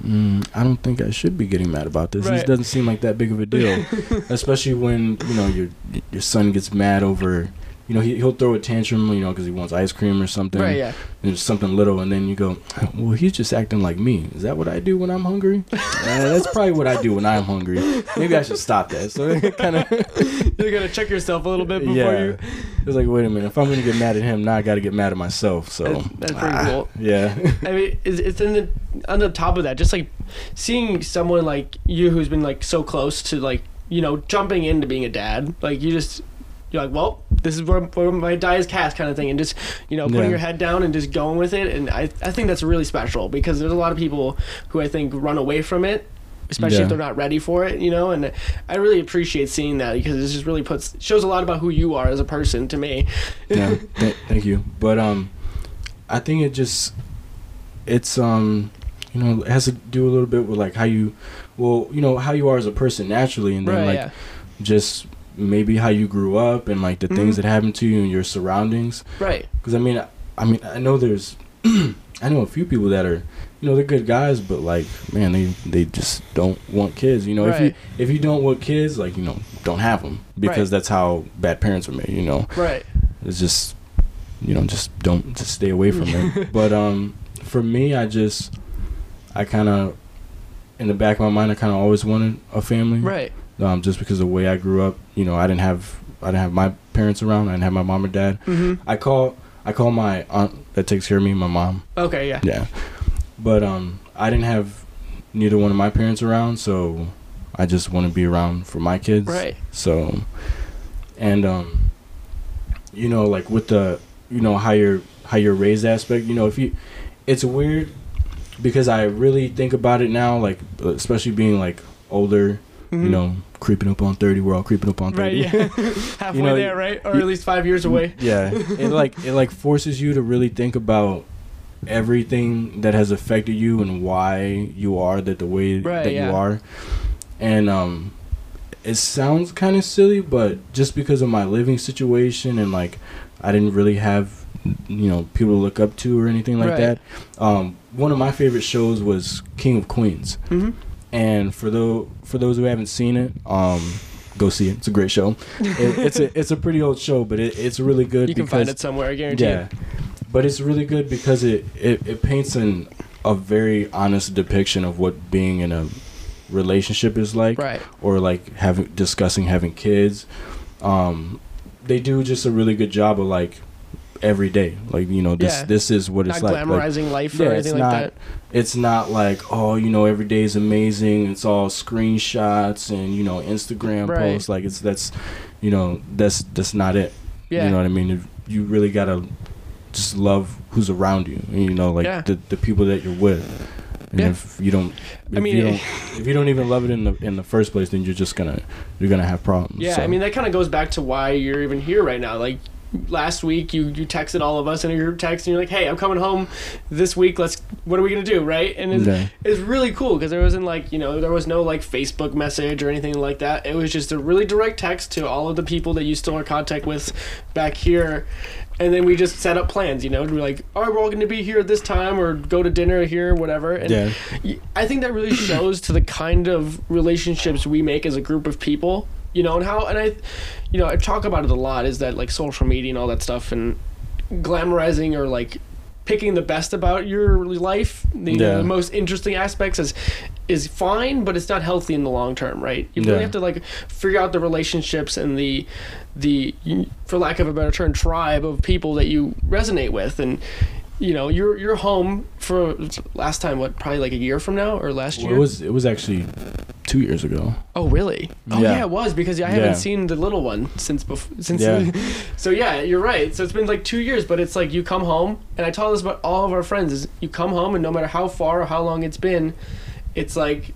mm, I don't think I should be getting mad about this. This doesn't seem like that big of a deal, especially when you know your your son gets mad over. You know, he, he'll throw a tantrum, you know, because he wants ice cream or something. Right, yeah. And something little, and then you go, well, he's just acting like me. Is that what I do when I'm hungry? uh, that's probably what I do when I'm hungry. Maybe I should stop that. So kind of, You gotta check yourself a little bit before yeah. you. It's like, wait a minute. If I'm gonna get mad at him, now I got to get mad at myself. So That's, that's pretty ah, cool. Yeah. I mean, it's, it's in the on the top of that, just like seeing someone like you who's been like so close to like you know jumping into being a dad. Like you just you're like, well, this is where, where my die is cast, kind of thing, and just you know putting Yeah. your head down and just going with it. And I I think that's really special because there's a lot of people who I think run away from it. Especially Yeah. if they're not ready for it, you know, and I really appreciate seeing that because it just really puts shows a lot about who you are as a person to me. yeah. Th- thank you. But um, I think it just it's um, you know, it has to do a little bit with like how you, well, you know, how you are as a person naturally, and then Right, like yeah. just maybe how you grew up and like the things Mhm. that happened to you and your surroundings. Right. Because I mean, I, I mean, I know there's, I know a few people that are, you know, they're good guys, but like, man, they they just don't want kids. You know, if you if you don't want kids, like, you know, don't have them because Right. that's how bad parents are made. You know, Right. it's just, you know, just don't just stay away from it. but um, for me, I just, I kind of, in the back of my mind, I kind of always wanted a family Right. Um, just because of the way I grew up. You know, I didn't have I didn't have my parents around. I didn't have my mom or dad. hmm I call I call my aunt that takes care of me, my mom. Okay. Yeah. Yeah, but um, I didn't have neither one of my parents around, so I just want to be around for my kids. Right. So, and um, you know, like with the you know how you're how you're raised aspect. You know, if you, it's weird because I really think about it now, like especially being like older. Mhm. You know, creeping up on thirty. We're all creeping up on thirty. Right, yeah. Halfway You know, there, right? Or at least five years away. yeah it like it like forces you to really think about everything that has affected you and why you are that the way Right, that yeah. you are and um it sounds kind of silly but just because of my living situation and like i didn't really have you know people to look up to or anything like Right. that um one of my favorite shows was king of queens hmm and for those for those who haven't seen it um go see it it's a great show it, it's a it's a pretty old show but it, it's really good You can find it somewhere, I guarantee. yeah, but it's really good because it, it, it paints an a very honest depiction of what being in a relationship is like, Right. or like having discussing having kids. Um, they do just a really good job of like every day, like you know this Yeah. this is what Not it's like. like glamorizing life yeah, or it's anything like not- that. it's not like oh you know every day is amazing. It's all screenshots and you know Instagram Right. posts. Like it's that's you know that's that's not it. Yeah. You know what I mean? If You really gotta just love who's around you. You know, like Yeah. the, the people that you're with. And Yeah. if you don't, if I mean, you don't, if you don't even love it in the in the first place, then you're just gonna you're gonna have problems. Yeah, So, I mean that kind of goes back to why you're even here right now. Like last week, you you texted all of us in a group text, and you're like, "Hey, I'm coming home this week. Let's. What are we gonna do?" Right? And it's, Yeah. it's really cool because there wasn't like you know there was no like Facebook message or anything like that. It was just a really direct text to all of the people that you still are in contact with back here. And then we just set up plans, you know. We're like, all right, we're all going to be here at this time, or go to dinner here, whatever. And Yeah. I think that really shows to the kind of relationships we make as a group of people, you know, and how, and I, you know, I talk about it a lot is that like social media and all that stuff and glamorizing or like picking the best about your life, the, know, Yeah. the most interesting aspects is is fine, but it's not healthy in the long term, right? You really Yeah. have to like figure out the relationships and the the for lack of a better term tribe of people that you resonate with and you know you're you're home for last time what probably like a year from now or last Well, year it was it was actually two years ago. oh really oh yeah. Yeah. it was because I haven't seen the little one since before since Yeah. so yeah you're right so it's been like two years but it's like you come home and I tell this about all of our friends is you come home and no matter how far or how long it's been it's like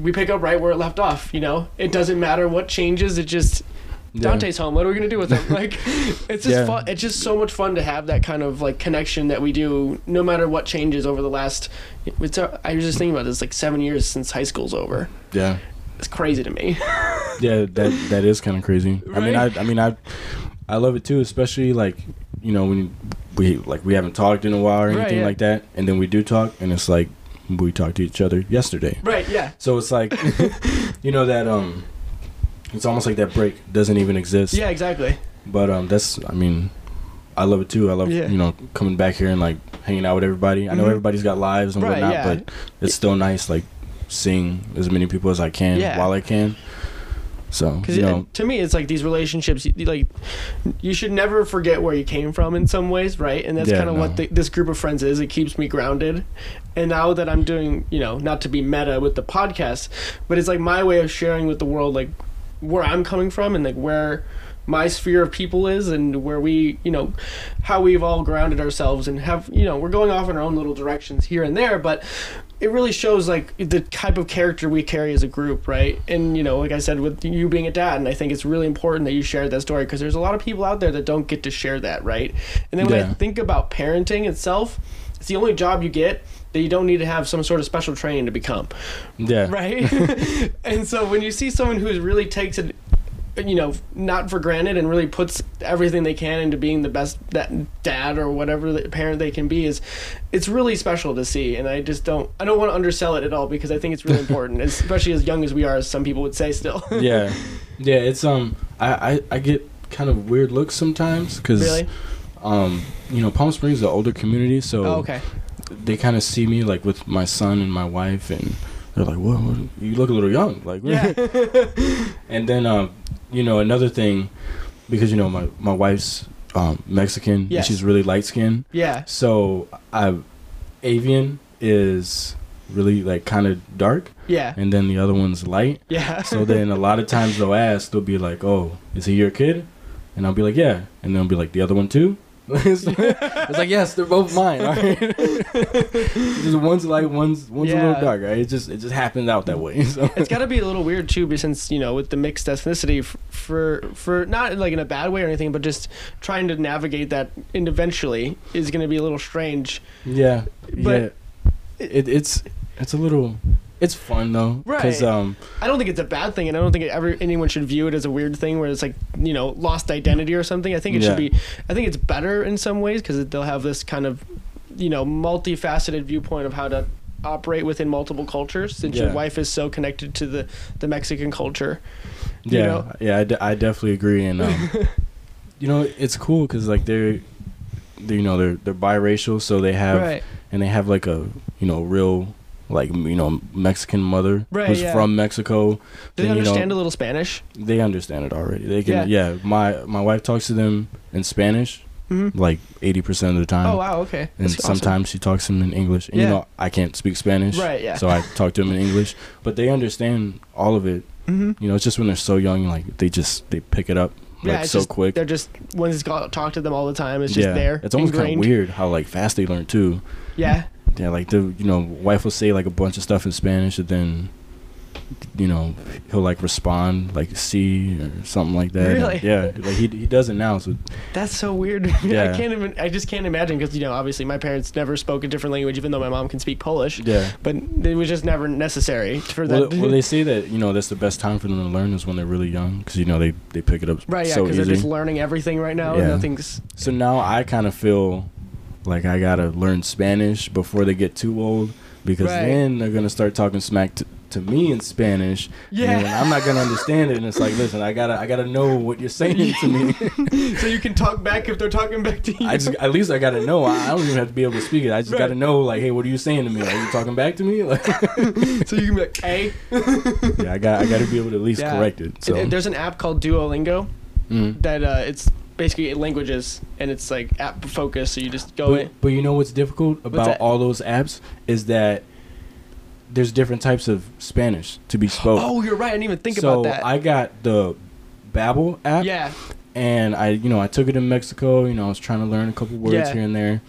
we pick up right where it left off you know it doesn't matter what changes it just Yeah. Dante's home. What are we gonna do with him? Like, it's just Yeah. fun. It's just so much fun to have that kind of like connection that we do, no matter what changes over the last. It's. uh, I was just thinking about this. Like seven years since high school's over. Yeah. It's crazy to me. Yeah, that that is kind of crazy. I mean, I I mean, I I love it too, especially like you know when we like we haven't talked in a while or Right, anything yeah. like that, and then we do talk, and it's like we talked to each other yesterday. Right. Yeah. So it's like, you know that um, it's almost like that break doesn't even exist. Yeah. Exactly. But um, that's I mean, I love it too. I love Yeah. you know coming back here and like hanging out with everybody. I know Mhm. everybody's got lives and Right, whatnot, yeah. but it's still nice like seeing as many people as I can Yeah. while I can. So you know, to me, it's like these relationships. Like, you should never forget where you came from in some ways, right? And that's Yeah, kind of no. what the, this group of friends is. It keeps me grounded. And now that I'm doing, you know, not to be meta with the podcast, but it's like my way of sharing with the world, like where I'm coming from and like where my sphere of people is and where we, you know, how we've all grounded ourselves and have, you know, we're going off in our own little directions here and there, but it really shows like the type of character we carry as a group, right? And you know, like I said, with you being a dad, and I think it's really important that you shared that story because there's a lot of people out there that don't get to share that, right? And then when I think about parenting itself, it's the only job you get that you don't need to have some sort of special training to become, yeah, right? and so when you see someone who really takes it you know not for granted and really puts everything they can into being the best that dad or whatever the parent they can be is it's really special to see. And i just don't i don't want to undersell it at all because i think it's really important especially as young as we are as some people would say still. Yeah, yeah. It's um, I I, I get kind of weird looks sometimes because really? um, you know, Palm Springs is an older community, so oh, okay they kind of see me like with my son and my wife, and they're like, "What? what you look a little young." Like, yeah and then um, you know, another thing, because you know my my wife's um Mexican, and she's really light skinned, yeah so I avian is really like kind of dark, yeah and then the other one's light. yeah So then a lot of times they'll ask, they'll be like, "Oh, is he your kid?" And I'll be like, "Yeah," and they'll be like, "The other one too." It's like yes, they're both mine. All right, just one's light, one's one's a little dark. Right? It just it just happens out that way. So it's got to be a little weird too, because since you know with the mixed ethnicity, for for not like in a bad way or anything, but just trying to navigate that and eventually is going to be a little strange. yeah, But- yeah, it, it's it's a little it's fun though, because Right. um I don't think it's a bad thing, and I don't think ever anyone should view it as a weird thing where it's like you know lost identity or something. I think it should be. I think it's better in some ways because they'll have this kind of you know multifaceted viewpoint of how to operate within multiple cultures. Since your wife is so connected to the the Mexican culture. yeah know? yeah I, definitely agree and um you know it's cool because like they're, they you know they're they're biracial so they have right. and they have like a you know real like you know Mexican mother Right, who's yeah. from Mexico. Do they then, you know, understand a little Spanish? They understand it already. They can. Yeah. Yeah. my my wife talks to them in Spanish hmm like eighty percent of the time. Oh wow. Okay. And That's awesome. sometimes she talks to them in English. And Yeah. you know, I can't speak Spanish. Right. Yeah. So I talk to them in English. But they understand all of it. hmm You know, it's just when they're so young, like they just they pick it up like Yeah, so just- quick. They're just when it's got talk to them all the time. It's just yeah. there. It's almost kind of weird how like fast they learn too. Yeah. Yeah, like the you know wife will say like a bunch of stuff in Spanish, and then you know he'll like respond like "see" or something like that. And, Really? yeah, like he he does it now. So That's so weird. Yeah. I can't even. I just can't imagine because you know, obviously, my parents never spoke a different language, even though my mom can speak Polish. yeah. But it was just never necessary for Well, that. well, they say that you know that's the best time for them to learn is when they're really young because you know they they pick it up right? Yeah, so because easy. they're just learning everything right now. Yeah. Nothing's. so now I kind of feel like I gotta learn Spanish before they get too old because Right. then they're gonna start talking smack to, to me in Spanish. Yeah. then I'm not gonna understand it, and it's like, listen, I gotta I gotta know what you're saying to me. so you can talk back if they're talking back to you. I just at least I gotta know. I, I don't even have to be able to speak it. I just Right. gotta know like, hey, what are you saying to me? Are you talking back to me? Like, so you can be like, hey. yeah, I got I gotta be able to at least Yeah. correct it. So And- and there's an app called Duolingo mm. that uh, it's basically languages and it's like app focused. So you just go in. but, but you know what's difficult about that? all those apps is that there's different types of Spanish to be spoken. Oh, you're right. I didn't even think so about that. I got the Babbel app. yeah. and I, you know, I took it in Mexico. You know, I was trying to learn a couple words Yeah. here and there,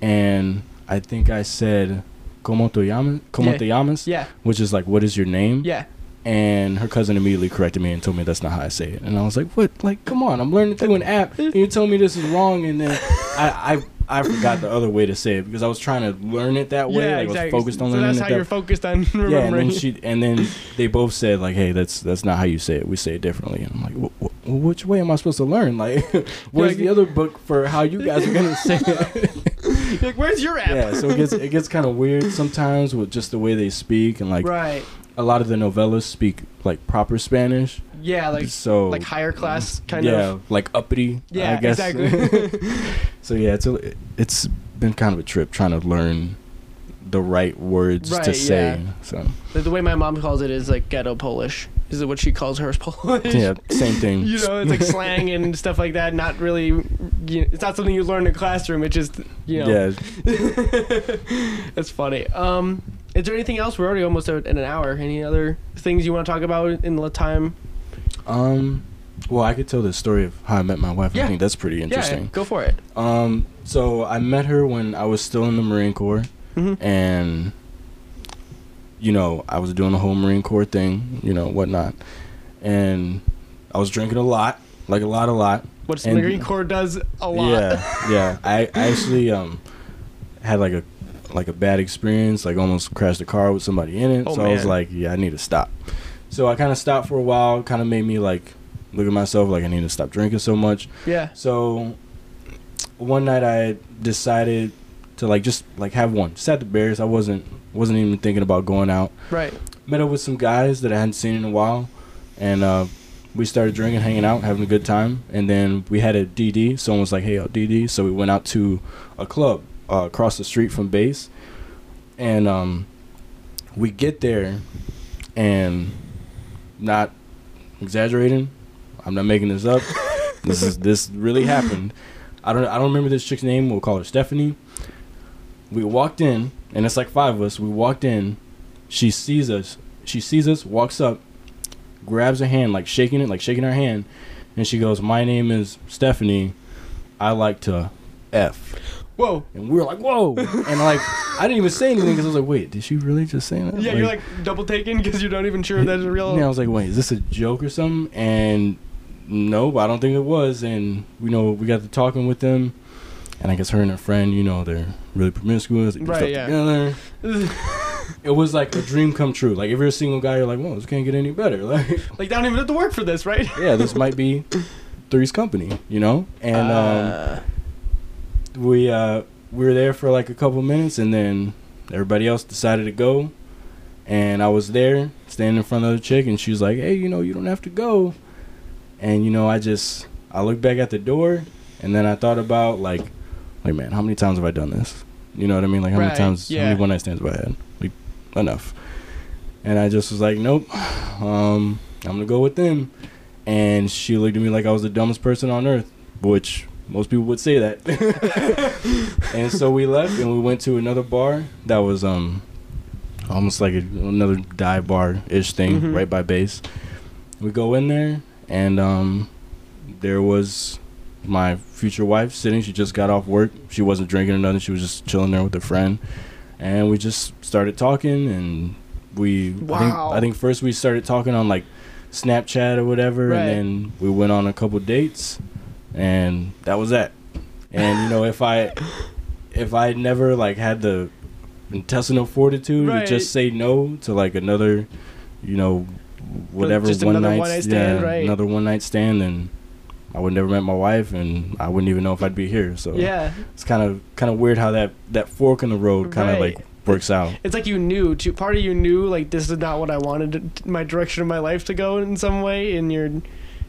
and I think I said "Cómo te llamas?" "Cómo Yeah. te llamas?" Yeah. which is like, "What is your name?" Yeah. And her cousin immediately corrected me and told me that's not how I say it. And I was like, "What? Like, come on! I'm learning through an app, and you tell me this is wrong." And then I, I, I forgot the other way to say it because I was trying to learn it that way. yeah, like, exactly. I was focused on so learning that's it how that you're focused on remembering. yeah, and then she and then they both said like, "Hey, that's that's not how you say it. We say it differently." And I'm like, "Wh- wh- "Which way am I supposed to learn? Like, where's Like- the other book for how you guys are gonna say it?" like, where's your app? yeah, so it gets it gets kind of weird sometimes with just the way they speak and like right. A lot of the novelas speak like proper Spanish. Yeah, like so like higher class kind yeah, of. Yeah, like uppity. Yeah, I guess. exactly. so yeah, it's a, it's been kind of a trip trying to learn the right words Right, to say. yeah. So the, way my mom calls it is like ghetto Polish. Is it what she calls hers Polish? yeah, same thing. You know, it's like slang and stuff like that. Not really. You know, it's not something you learn in a classroom. It's just you know. Yeah, That's funny. Um, is there anything else? We're already almost at in an hour. Any other things you want to talk about in the time? Um, well, I could tell the story of how I met my wife. Yeah. I think that's pretty interesting. Yeah, go for it. Um, so I met her when I was still in the Marine Corps, Mhm. and you know I was doing the whole Marine Corps thing, you know whatnot, and I was drinking a lot, like a lot, a lot. What the Marine Corps does a lot. Yeah, yeah. I, I actually um had like a like a bad experience, like almost crashed a car with somebody in it. Oh, so I was like, yeah, I need to stop. So I kind of stopped for a while. Kind of made me like look at myself like I need to stop drinking so much. Yeah. So one night I decided to like just like have one. Just at the Bears. I wasn't wasn't even thinking about going out. Right. Met up with some guys that I hadn't seen in a while, and uh, we started drinking, hanging out, having a good time. And then we had a DD. Someone was like, "Hey, yo, DD." So we went out to a club uh, across the street from base, and um, we get there, and not exaggerating. I'm not making this up. this is this really happened. I don't I don't remember this chick's name. We'll call her Stephanie. We walked in, and it's like five of us. We walked in. She sees us. She sees us. Walks up, grabs her hand, like shaking it, like shaking her hand, and she goes, "My name is Stephanie. I like to f." Whoa. And we were like, "Whoa!" and like I didn't even say anything because I was like, "Wait, did she really just say that?" Yeah, you're like double taken because you're not even sure if that's real. Yeah, I was like, wait, is this a joke or something? And nope, I don't think it was. And you know, we got to talking with them, and I guess her and her friend, you know, they're really promiscuous. They Right, yeah. together. It was like a dream come true. Like if you're a single guy, you're like, well, this can't get any better. Like, like, I don't even have to work for this, right? yeah, this might be Three's Company, you know. And um, Uh, we uh we were there for like a couple minutes and then everybody else decided to go and I was there standing in front of the chick and she was like, "Hey, you know, you don't have to go." And you know, I just I looked back at the door and then I thought about like like man, how many times have I done this? You know what I mean? Like how Right, many times how yeah. many one night stands have I had? Like enough. And I just was like, "Nope. Um I'm going to go with them." And she looked at me like I was the dumbest person on earth, which most people would say that. and so we left and we went to another bar that was um almost like a, another dive bar ish thing Mhm. right by base. We go in there and um there was my future wife sitting. She just got off work. She wasn't drinking or nothing. She was just chilling there with her friend. And we just started talking and we I, Wow. think, I think first we started talking on like Snapchat or whatever Right. and then we went on a couple dates and that was that. And you know, if I if I never like had the intestinal fortitude Right. to just say no to like another, you know, whatever just one night, one-night stand, yeah, right. another one night stand, then I would never met my wife, and I wouldn't even know if I'd be here. So yeah. it's kind of kind of weird how that that fork in the road kind of Right. like works out. It's like you knew. To, part of you knew, like this is not what I wanted to, my direction of my life to go in some way. And you're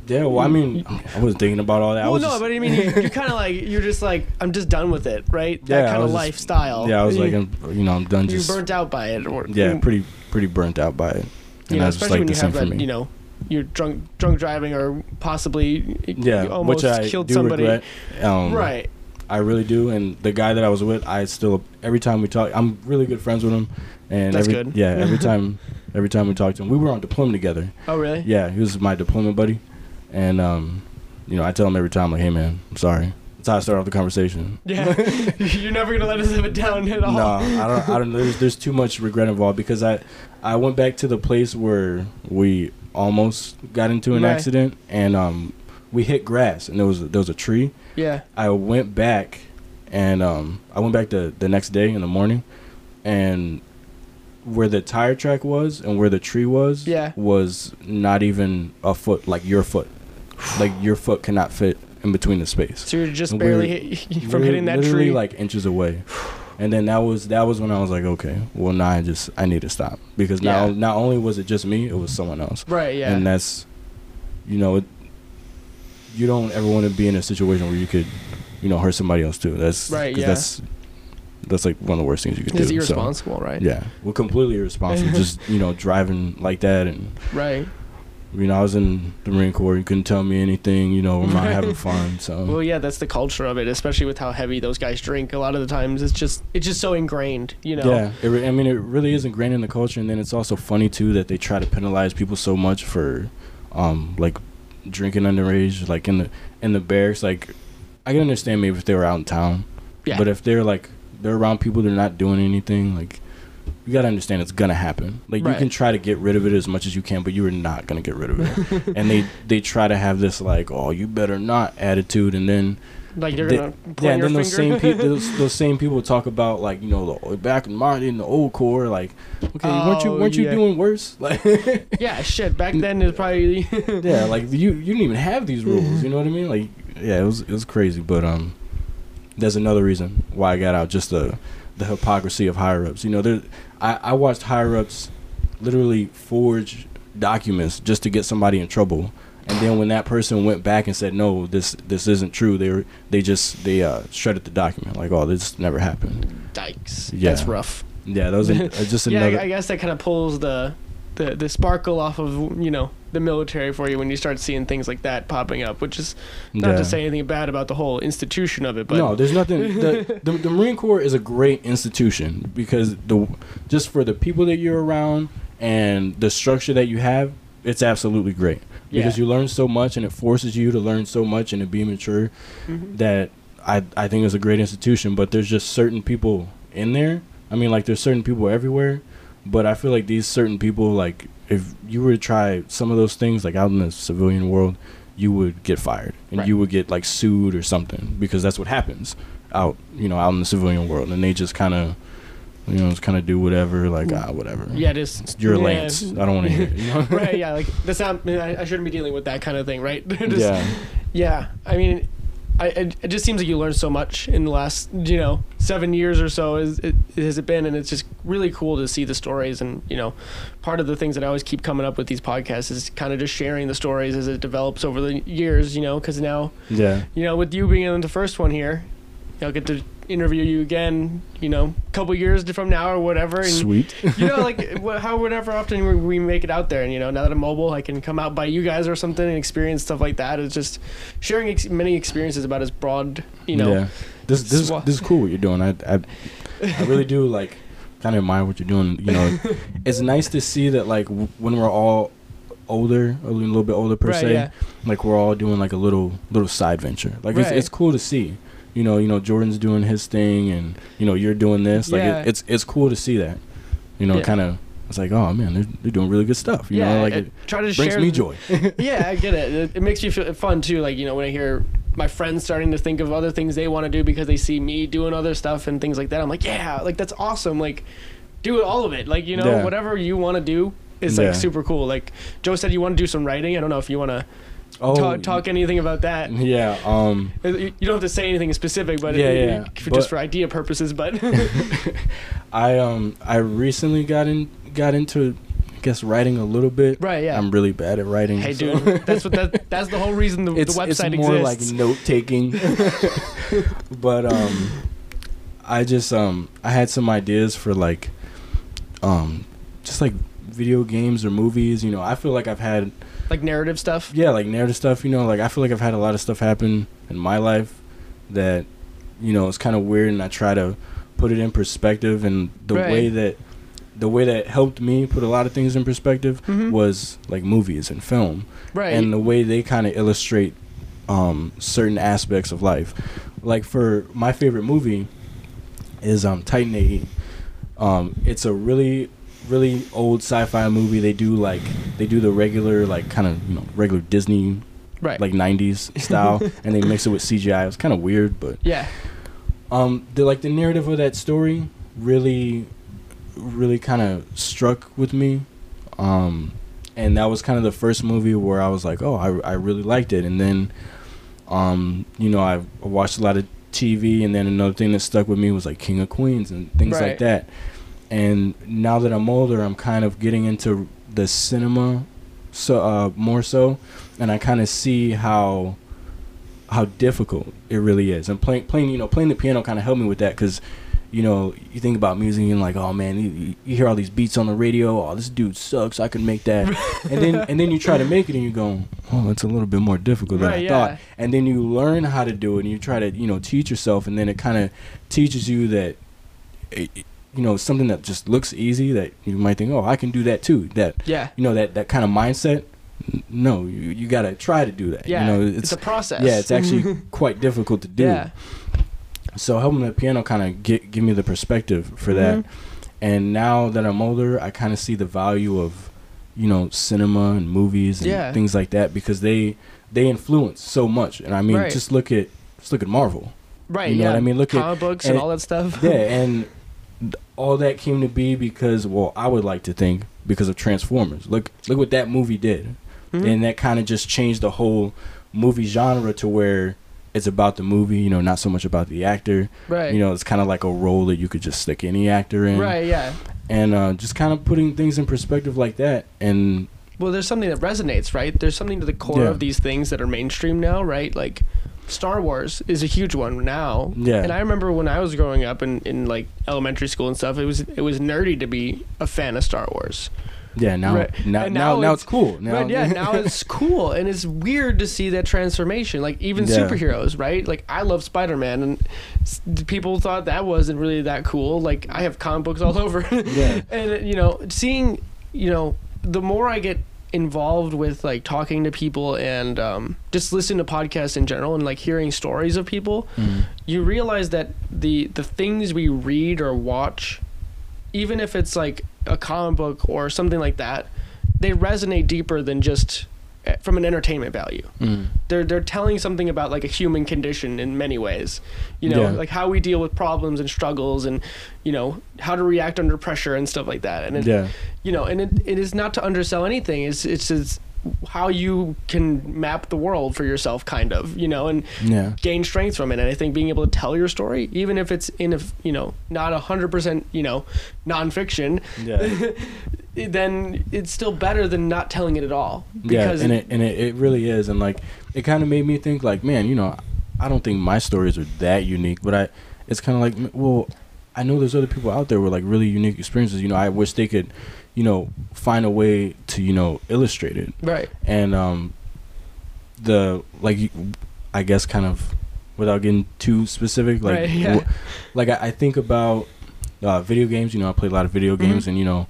Yeah, well, I mean, I wasn't thinking about all that. I well, was no, just, but I mean, you, you're kind of like you're just like I'm just done with it, right? Yeah, that I kind of was just- lifestyle. yeah, I was you, like, I'm, you know, I'm done. you Just burnt out by it, or yeah, pretty pretty burnt out by it. you know, I was just especially when you have that, me. you know, you're drunk drunk driving or possibly yeah, you almost which I killed do somebody. regret. Um, Right. I really do. And the guy that I was with, I still every time we talk, I'm really good friends with him. And That's every, good. Yeah, every time, every time we talk to him, we were on deployment together. Oh really? Yeah, he was my deployment buddy, and um, you know, I tell him every time like, "Hey man, I'm sorry." That's how I start off the conversation. Yeah. you're never gonna let us have it down at all. No, I don't. I don't. There's there's too much regret involved because I I went back to the place where we almost got into an Right. accident and um we hit grass and there was there was a tree. Yeah. I went back and um I went back the the next day in the morning and where the tire track was and where the tree was Yeah. was not even a foot like your foot. Like your foot cannot fit in between the space. So you're just And barely we're from hitting that literally tree. like inches away. And then that was that was when I was like, okay, well now I just I need to stop because now Yeah. not only was it just me, it was someone else, right. Yeah. and that's, you know, it, you don't ever want to be in a situation where you could, you know, hurt somebody else too. That's Right, yeah. That's that's like one of the worst things you could it's do. so, irresponsible, right? yeah, well, completely irresponsible. just you know, driving like that, and Right. you know, I was in the Marine Corps. You couldn't tell me anything. You know, we're not having fun. So Well, yeah, that's the culture of it, especially with how heavy those guys drink. A lot of the times, it's just it's just so ingrained, you know. Yeah, it re- I mean, it really is ingrained in the culture, and then it's also funny too that they try to penalize people so much for, um, like, drinking underage, like in the in the barracks. Like, I can understand maybe if they were out in town, Yeah. but if they're like they're around people, they're not doing anything. Like, you gotta understand it's gonna happen. Like, Right. you can try to get rid of it as much as you can, but you are not gonna get rid of it. and they they try to have this like, oh, you better not attitude, and then like you're they- gonna yeah, and then those finger. same people, those, those same people talk about like you know the, back in my in the old core, like okay, weren't you Oh, weren't you doing worse? Like yeah, shit. Back then, it's probably yeah, like you you didn't even have these rules. You know what I mean? Like yeah, it was it was crazy, but um, there's another reason why I got out. Just the the hypocrisy of higher ups. You know, there I I watched higher ups literally forge documents just to get somebody in trouble. And then when that person went back and said no, this this isn't true, they were they just they uh, shredded the document like oh this never happened. dikes. Yeah. That's rough. Yeah, that was an, uh, just yeah, another. I, I guess that kind of pulls the, the the sparkle off of you know the military for you when you start seeing things like that popping up. Which is not Yeah. to say anything bad about the whole institution of it, but no, there's nothing. The, the the Marine Corps is a great institution because the just for the people that you're around and the structure that you have, it's absolutely great because Yeah. you learn so much and it forces you to learn so much and to be mature. Mhm. That I I think is a great institution. But there's just certain people in there. I mean, like there's certain people everywhere, but I feel like these certain people, like if you were to try some of those things, like out in the civilian world, you would get fired and Right. you would get like sued or something because that's what happens out, you know, out in the civilian world, and they just kind of, you know, just kind of do whatever, like ah, whatever. yeah, just you're yeah. Lance. I don't want to hear it. You know? right, yeah, like that's not. I, I shouldn't be dealing with that kind of thing, right? Just- yeah. Yeah, I mean, I it, it just seems like you learned so much in the last you know seven years or so is it, has it been, and it's just really cool to see the stories and you know, part of the things that I always keep coming up with these podcasts is kind of just sharing the stories as it develops over the years, you know, because now Yeah. you know with you being in the first one here, I'll get to interview you again, you know, a couple years from now or whatever, and Sweet. you know, like how whatever often we, we make it out there, and you know, now that I'm mobile, I can come out by you guys or something and experience stuff like that. It's just sharing ex- many experiences about as broad, you know. Yeah. This this is, this is cool what you're doing. I I, I really do like kind of admire what you're doing. You know, it's nice to see that like w- when we're all older, a little bit older per Right, se, yeah. like we're all doing like a little little side venture. Like it's it's cool to see. You know, you know Jordan's doing his thing, and you know you're doing this. Like Yeah. it, it's it's cool to see that. You know, Yeah. kind of. It's like, oh man, they're, they're doing really good stuff. You yeah, know, like it- try to brings share me joy. yeah, I get it. it. It makes me feel fun too. Like you know, when I hear my friends starting to think of other things they want to do because they see me doing other stuff and things like that. I'm like, yeah, like that's awesome. Like, do all of it. Like you know, Yeah. whatever you want to do is like super cool. Like Joe said, you want to do some writing. I don't know if you want to oh, talk, talk anything about that. Yeah. Um. Uh, You don't have to say anything specific, but Yeah, it, yeah, for- but- just for idea purposes. But I um I recently got in got into I guess writing a little bit. Right, yeah. I'm really bad at writing. hey, so- dude, that's what that that's the whole reason the, the it's website it's more exists. like note taking. but um I just um I had some ideas for like um just like video games or movies, you know. I feel like I've had like narrative stuff. yeah, like narrative stuff, you know, like I feel like I've had a lot of stuff happen in my life that you know, it's kind of weird and I try to put it in perspective and the Right. way that the way that helped me put a lot of things in perspective Mhm. was like movies and film Right. and the way they kind of illustrate um, certain aspects of life. Like for my favorite movie is um, Titan AE. Um, it's a really really old sci-fi movie. They do like they do the regular like kind of you know regular Disney right. like 90s style and they mix it with CGI. It's kind of weird, but yeah. um the like the narrative of that story really really kind of struck with me um and that was kind of the first movie where i was like oh i, I really liked it and then Um, you know, I watched a lot of TV, and then another thing that stuck with me was like King of Queens and things Right. like that. And now that I'm older, I'm kind of getting into the cinema, so uh, more so, and I kind of see how how difficult it really is. And playing playing you know playing the piano kind of helped me with that because you know you think about music and like oh man you, you hear all these beats on the radio. Oh this dude sucks. I could make that. And then and then you try to make it and you go oh it's a little bit more difficult than Right, I yeah. thought and then you learn how to do it and you try to you know teach yourself. And then it kind of teaches you that it, you know something that just looks easy that you might think oh I can do that too that Yeah. you know that that kind of mindset no you you got to try to do that Yeah. you know it's, a process. yeah, it's actually quite difficult to do. Yeah. So helping the piano kind of get give me the perspective for that. Mhm. And now that I'm older, I kind of see the value of, you know, cinema and movies and Yeah. things like that because they they influence so much. And I mean, Right. just look at just look at Marvel. Right. You know yeah. what I mean? Look at- comic books and, and- all that stuff. Yeah, and all that came to be because well, I would like to think because of Transformers. Look look what that movie did. Mhm. and that kind of just changed the whole movie genre to where it's about the movie, you know, not so much about the actor. right. You know, it's kind of like a role that you could just stick any actor in, Right. Yeah. and uh, just kind of putting things in perspective like that. And Well, there's something that resonates, right? There's something to the core Yeah. of these things that are mainstream now, right? Like Star Wars is a huge one now. Yeah. And I remember when I was growing up in, in like elementary school and stuff, it was it was nerdy to be a fan of Star Wars. yeah, now Right. now, And now now now it's- it's cool. Now, Right, yeah, now it's cool and it's weird to see that transformation. Like even Yeah. superheroes, right? Like I love Spider-Man and s- people thought that wasn't really that cool. Like I have comic books all over. Yeah. and you know, seeing, you know, the more I get involved with like talking to people and um, just listening to podcasts in general and like hearing stories of people, Mhm. you realize that the the things we read or watch, even if it's like a comic book or something like that, they resonate deeper than just from an entertainment value. Mhm. They're they're telling something about like a human condition in many ways. You know, Yeah. like how we deal with problems and struggles and you know, how to react under pressure and stuff like that. And it, yeah, you know, and it, it is not to undersell anything. It's it's just how you can map the world for yourself kind of, you know, and yeah, gain strength from it. And I think being able to tell your story, even if it's in a, you know, not a hundred percent, you know, nonfiction, yeah. then it's still better than not telling it at all. yeah, and it and it, it really is, and like it kind of made me think like, man, you know, I don't think my stories are that unique, but I, it's kind of like, well, I know there's other people out there with like really unique experiences. You know, I wish they could, you know, find a way to you know illustrate it, right. and um, the like, I guess kind of, without getting too specific, like, Right, yeah. wh- like I, I think about uh, video games. You know, I play a lot of video Mm-hmm. games, and you know,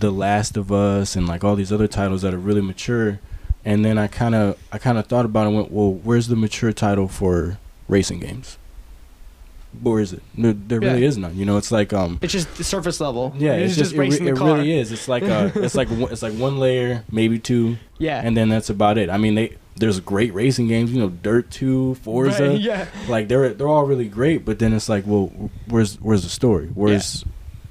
The Last of Us, and like all these other titles that are really mature. And then I kind of, I kind of thought about it. and Went, well, where's the mature title for racing games? Where is it? There, there really is none. You know, it's like um, It's just the surface level. yeah, it's, just, it, racing re- the it car. really is. It's like uh, it's like one- it's like one layer, maybe two, Yeah. and then that's about it. I mean, they there's great racing games. You know, Dirt Two, Forza, Right, yeah. like they're they're all really great. But then it's like, well, where's where's the story? Where's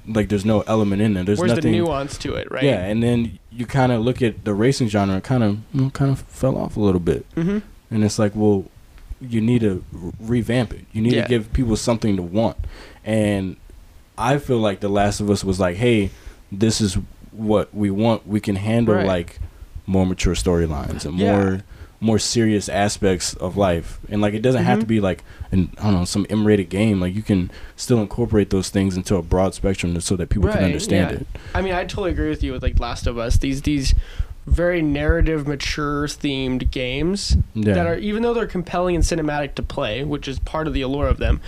like there's no element in there. There's Where's nothing. the nuance to it, right? Yeah, and then you kind of look at the racing genre, kind of you know, kind of fell off a little bit. Mm-hmm. And it's like, well, you need to revamp it. You need Yeah. to give people something to want. And I feel like The Last of Us was like, hey, this is what we want. We can handle Right. like more mature storylines and Yeah. more more serious aspects of life. And like it doesn't have to Mhm. be like an I don't know some M-rated game. Like you can still incorporate those things into a broad spectrum so that people Right, can understand yeah. it. I mean, I totally agree with you with like Last of Us. These these very narrative, mature themed games Yeah. that are even though they're compelling and cinematic to play, which is part of the allure of them,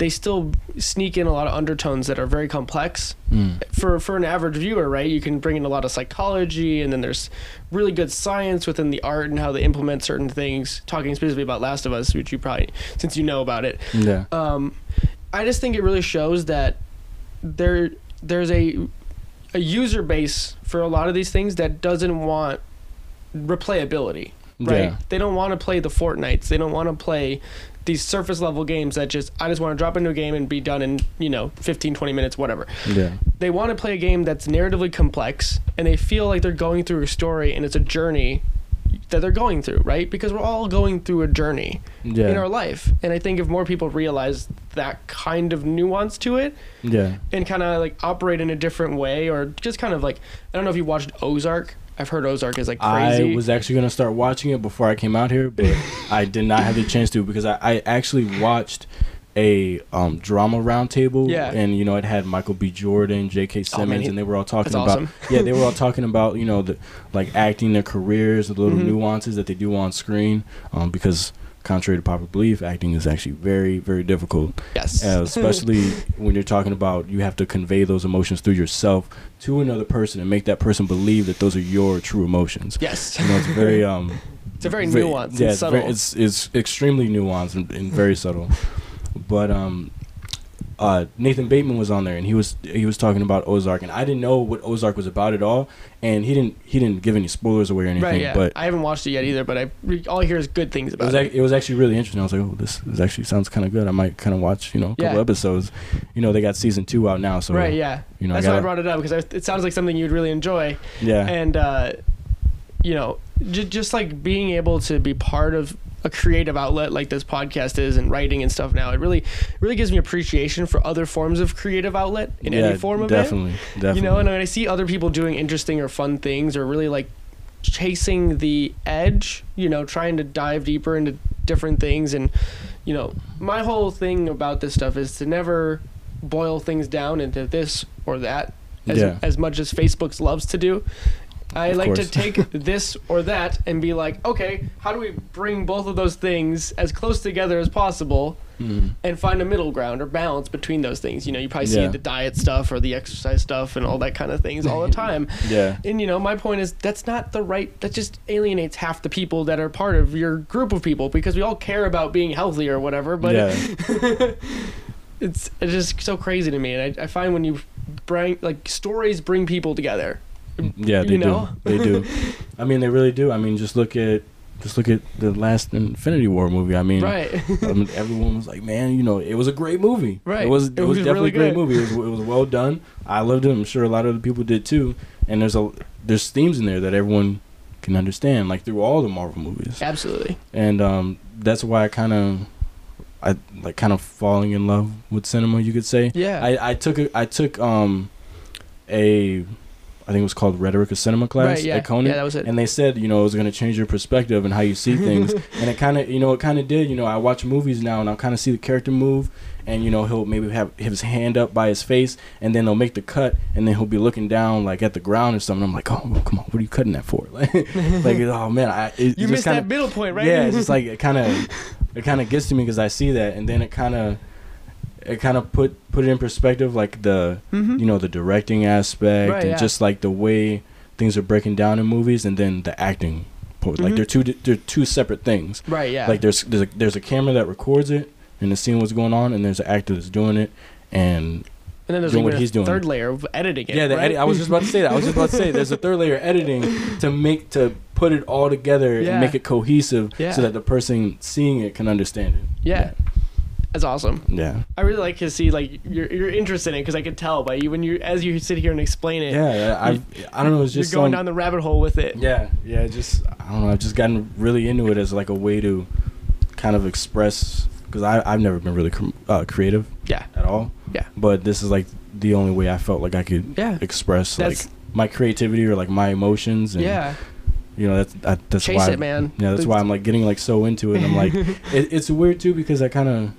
they still sneak in a lot of undertones that are very complex Mm. for for an average viewer, right? You can bring in a lot of psychology, and then there's really good science within the art and how they implement certain things. Talking specifically about Last of Us, which you probably since you know about it, Yeah. um, I just think it really shows that there there's a a user base for a lot of these things that doesn't want replayability. Right? Yeah. They don't want to play the Fortnites They don't want to play these surface level games that just I just want to drop into a game and be done in, you know, 15 20 minutes whatever. Yeah. They want to play a game that's narratively complex and they feel like they're going through a story and it's a journey that they're going through, right? Because we're all going through a journey Yeah. in our life. And I think if more people realize that kind of nuance to it yeah. and kind of like operate in a different way or just kind of like I don't know if you watched Ozark. I've heard Ozark is like crazy. I was actually gonna start watching it before I came out here, but I did not have the chance to because I, I actually watched a um, drama roundtable, Yeah. and you know it had Michael B. Jordan, J.K. Oh, man, Simmons, he- and they were all talking that's about awesome. yeah they were all talking about you know the like acting their careers, the little Mhm. nuances that they do on screen, um, because contrary to popular belief, acting is actually very very difficult yes. uh, especially when you're talking about you have to convey those emotions through yourself to another person and make that person believe that those are your true emotions. yes. You know, it's very um, It's a very ve- nuanced yeah, and it's, very- it's it's extremely nuanced and, and very subtle. But um, uh, Nathan Bateman was on there and he was he was talking about Ozark and I didn't know what Ozark was about at all and he didn't he didn't give any spoilers away or anything. right, yeah. But I haven't watched it yet either, but I re- all I hear is good things it about was, it. ac- it was actually really interesting. I was like, oh, this, this actually sounds kind of good. I might kind of watch, you know, a couple Yeah. episodes. You know, they got season two out now, so right, yeah. you know, That's why I gotta- brought it up because it sounds like something you'd really enjoy. yeah, and uh, you know, j- just like being able to be part of a creative outlet like this podcast is and writing and stuff now, it really, really gives me appreciation for other forms of creative outlet in yeah, any form of definitely, it. definitely. You know, and when I see other people doing interesting or fun things or really like chasing the edge, you know, trying to dive deeper into different things and you know, my whole thing about this stuff is to never boil things down into this or that as, Yeah. as much as Facebook's loves to do. I Of like course. to take this or that and be like, okay, how do we bring both of those things as close together as possible Mhm. and find a middle ground or balance between those things? You know, you probably see Yeah. the diet stuff or the exercise stuff and all that kind of things all the time. yeah, And you know, my point is that's not the right. That just alienates half the people that are part of your group of people because we all care about being healthy or whatever. But yeah, it's it's just so crazy to me, and I, I find when you bring like stories bring people together. Yeah. They you know? do, they do. I mean, they really do. I mean, just look at just look at the last Infinity War movie. I mean, Right. I mean, everyone was like, "Man, you know, it was a great movie. Right. It was. It, It was, was definitely really a great movie. It was, it was well done. I loved it. I'm sure a lot of other people did too. And there's a there's themes in there that everyone can understand, like through all the Marvel movies. Absolutely. And um, that's why I kind of I like kind of falling in love with cinema. You could say. Yeah. I I took a, I took um a I think it was called Rhetoric of Cinema class right. Yeah. at Conan Yeah, that was it. and they said you know it was going to change your perspective and how you see things and it kind of you know it kind of did you know i watch movies now and i'll kind of see the character move and you know he'll maybe have his hand up by his face and then they'll make the cut and then he'll be looking down like at the ground or something i'm like oh well, come on what are you cutting that for like, like oh man i it, you missed kinda, that middle point, right? yeah it's just like it kind of it kind of gets to me because i see that and then it kind of it kind of put put it in perspective like the Mhm. you know the directing aspect Right, and yeah. just like the way things are breaking down in movies and then the acting po- like Mhm. they're two they're two separate things right. Yeah. like there's there's a, there's a camera that records it and the scene what's going on and there's an actor that's doing it and and then there's doing what a he's doing. third layer of editing it. yeah the right? edit, i was just about to say that i was just about to say there's a third layer editing to make to put it all together Yeah. and make it cohesive Yeah. so that the person seeing it can understand it Yeah. That's awesome. yeah I really like to see like your your interest in it because I can tell by you when you as you sit here and explain it. yeah i i don't know it's You're just going some- down the rabbit hole with it. Yeah, yeah, just I don't know. I've just gotten really into it as like a way to kind of express because I I've never been really cr- uh, creative Yeah. at all. Yeah. But this is like the only way I felt like I could Yeah. express That's- like my creativity or like my emotions. And, Yeah. You know that's I, that's Chase why it, man. Yeah, that's That's- why I'm like getting like so into it. And I'm like, it, it's weird too because I kind of.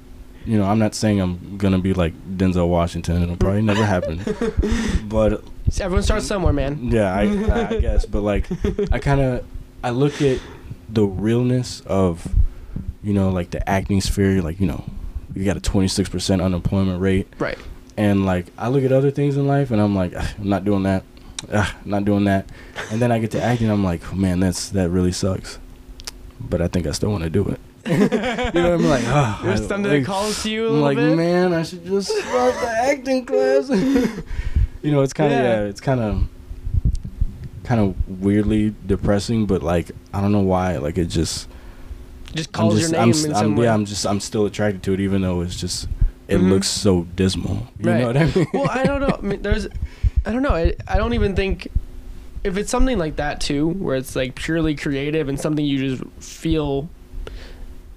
You know, I'm not saying I'm gonna be like Denzel Washington. It'll probably never happen. But Everyone starts somewhere, man. yeah, I, I guess, but like, I kind of, I look at the realness of, you know, like the acting sphere. Like, you know, you got a 26% unemployment rate, Right. and like, I look at other things in life, and I'm like, "Ah, I'm not doing that, ah, not doing that, and then I get to acting, I'm like, man, that's that really sucks, but I think I still want to do it. you know I'm Like, oh, There's I- something like, that calls to you a I'm little like, bit. man, I should just start the acting class. you know, it's kind of Yeah. yeah. it's kind of kind of weirdly depressing, but like I don't know why. Like it just Just I'm calls just your I'm, name s- in I'm- some way. yeah I'm just I'm still attracted to it, even though it's just it Mhm. looks so dismal. You Right. know what I mean? well, I don't know. I mean, there's, I don't know. I, I don't even think if it's something like that too, where it's like purely creative and something you just feel,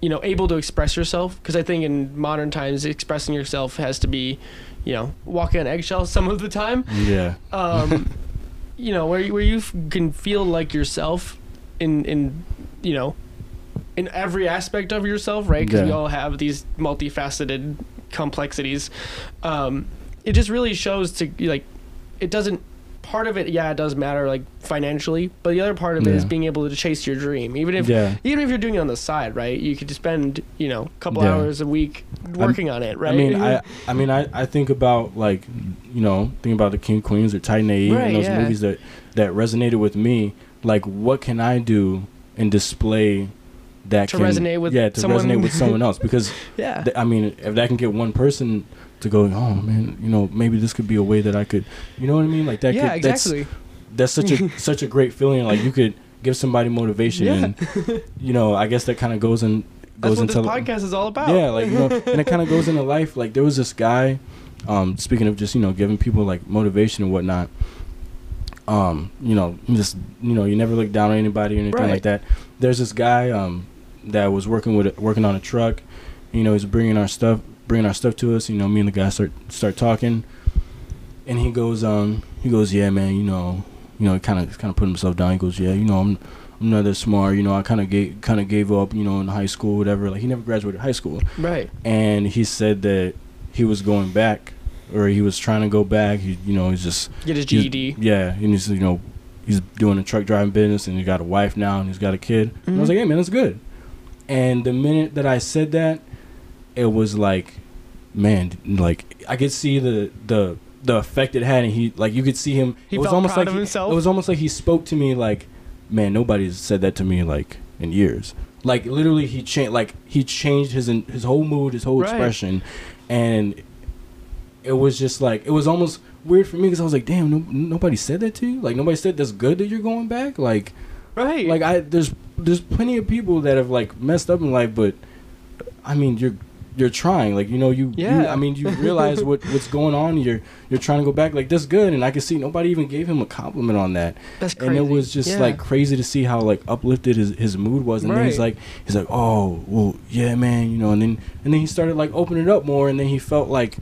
you know, able to express yourself. Because I think in modern times, expressing yourself has to be, you know, walking on eggshells some of the time. Yeah. Um, you know, where you, where you f- can feel like yourself in in you know, in every aspect of yourself, right? Because we all have these multifaceted complexities. Um, it just really shows to like, it doesn't. Part of it, yeah, it does matter, like financially, but the other part of it is Yeah. being able to chase your dream, even if Yeah. even if you're doing it on the side, right? You could spend, you know, a couple Yeah. hours a week working on it, right? I mean, I, mm-hmm. I mean, I, I think about like, you know, think about the King Queens or Titan AE Right, and those movies that that resonated with me. Like, what can I do and display that To can resonate with yeah to someone- resonate with someone else? Because yeah, th- I mean, if that can get one person to go, oh man, you know, maybe this could be a way that I could, you know what I mean? Like that. yeah, could, that's- exactly. That's, such a such a great feeling. Like you could give somebody motivation, Yeah. and you know, I guess that kind of goes in That's goes what this into podcast is all about. yeah, like you know, and it kind of goes into life. Like there was this guy. Um, speaking of just you know giving people like motivation and whatnot. Um, you know, just you know, you never look down on anybody or anything Right. like that. There's this guy um that was working with working on a truck. You know, he's bringing our stuff, bringing our stuff to us. You know, me and the guy start start talking, and he goes, um, he goes, yeah, man, you know, you know, kind of kind of put himself down. He goes, yeah, you know, I'm I'm not that smart. You know, I kind of gave kind of gave up. You know, in high school, whatever. Like he never graduated high school right. and he said that he was going back or he was trying to go back he you know he's just Get his GED. yeah and he's you know he's doing a truck driving business and he got a wife now and he's got a kid and i was Mhm. like hey man that's good and the minute that i said that it was like man like i could see the the the effect it had and he like you could see him He it was felt almost proud like of he- himself? it was almost like he spoke to me like man nobody's said that to me like in years like literally he changed like he changed his his whole mood his whole Right. expression and it was just like it was almost weird for me because i was like damn no, nobody said that to you like nobody said that's good that you're going back like Right. like i there's there's plenty of people that have like messed up in life but i mean you're you're trying like you know you, you Yeah. i mean you realize what what's going on you're you're trying to go back like that's good and i can see nobody even gave him a compliment on that That's crazy. and it was just Yeah. like crazy to see how like uplifted his, his mood was and then he's like he's like oh well yeah man you know and then and then he started like opening it up more and then he felt like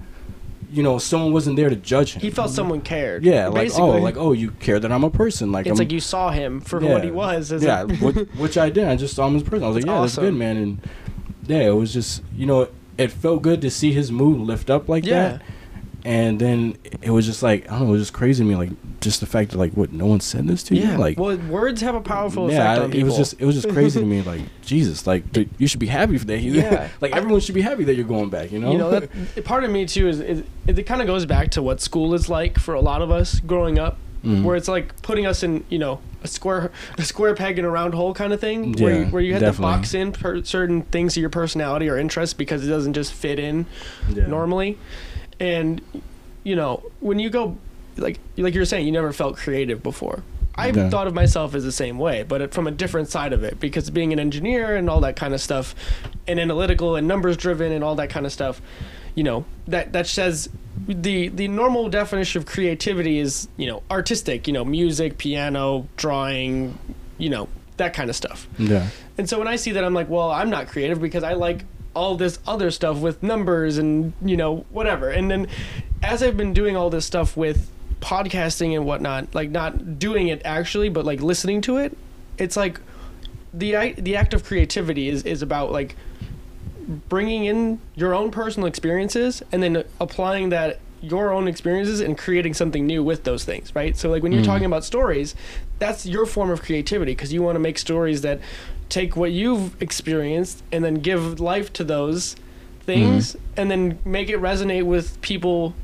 you know someone wasn't there to judge him he felt someone cared. yeah like basically. oh like oh you care that i'm a person like it's I'm, like you saw him for what he was. As yeah, which, which I did. I just saw him as a person. I was like, That's yeah, that's good, man. And yeah, it was just, you know, it felt good to see his mood lift up like Yeah. that. And then it was just like, I don't know, it was just crazy to me, like just the fact that like, what, no one said this to yeah. you, like. well, words have a powerful yeah, effect I- on people. it was just it was just crazy to me. Like Jesus, like dude, you should be happy for that. Yeah. like everyone should be happy that you're going back. You know, you know that part of me too is, is it, it kind of goes back to what school is like for a lot of us growing up Mhm. where it's like putting us in you know a square a square peg in a round hole kind of thing where you, Yeah, where you had definitely. to box in per certain things of your personality or interests because it doesn't just fit in Yeah. normally and you know when you go like like you were saying you never felt creative before I've Yeah. thought of myself as the same way, but it, from a different side of it because being an engineer and all that kind of stuff, and analytical and numbers driven and all that kind of stuff, you know that that says the the normal definition of creativity is you know artistic, you know music, piano, drawing, you know that kind of stuff. Yeah. And so when I see that, I'm like, well, I'm not creative because I like all this other stuff with numbers and you know whatever. And then as I've been doing all this stuff with podcasting and whatnot, like not doing it actually, but like listening to it, it's like the the act of creativity is is about like bringing in your own personal experiences and then applying that your own experiences and creating something new with those things, right? So like when you're mm. talking about stories, that's your form of creativity because you want to make stories that take what you've experienced and then give life to those things mm. and then make it resonate with people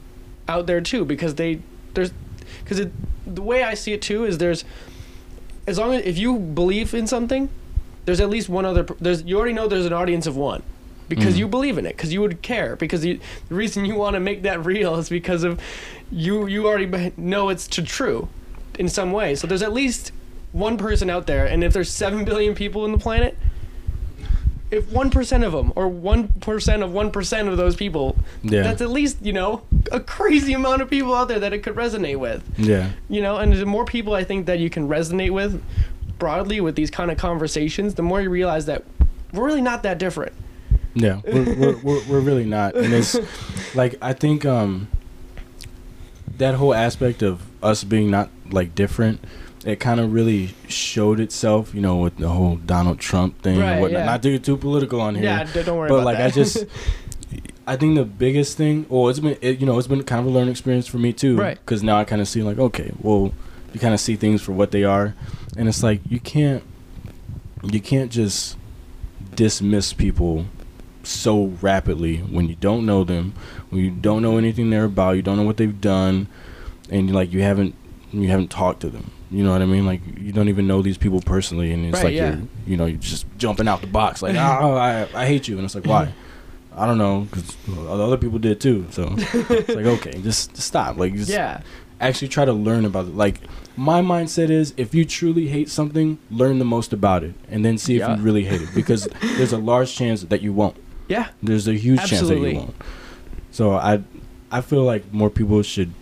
out there too because they there's because it the way I see it too is there's as long as if you believe in something there's at least one other there's you already know there's an audience of one because mm. you believe in it because you would care because you, the reason you want to make that real is because of you you already know it's to true in some way so there's at least one person out there and if there's 7 billion people in the planet if one percent of them or one percent of one percent of those people, Yeah. that's at least you know a crazy amount of people out there that it could resonate with. Yeah. You know, and the more people I think that you can resonate with broadly with these kind of conversations, the more you realize that we're really not that different. Yeah, we're, we're, we're, we're really not, and it's like I think um that whole aspect of us being not like different, it kind of really showed itself, you know, with the whole Donald Trump thing Right, and whatnot. yeah. Not to get too political on here, Yeah, don't worry but like that. I just, I think the biggest thing, well, it's been it, you know, it's been kind of a learning experience for me too, Right. Because now I kind of see like, okay, well, you kind of see things for what they are, and it's like you can't, you can't just dismiss people so rapidly when you don't know them, when you don't know anything they're about, you don't know what they've done, and like you haven't you haven't talked to them. You know what I mean? Like you don't even know these people personally, and it's Right, like yeah. you're you know you're just jumping out the box like oh I I hate you, and it's like why? I don't know because other people did too. So it's like okay, just, just stop. Like just yeah, actually try to learn about it. Like my mindset is if you truly hate something, learn the most about it, and then see if Yeah. you really hate it because there's a large chance that you won't. Yeah, There's a huge chance that you won't. So I, I feel like more people should,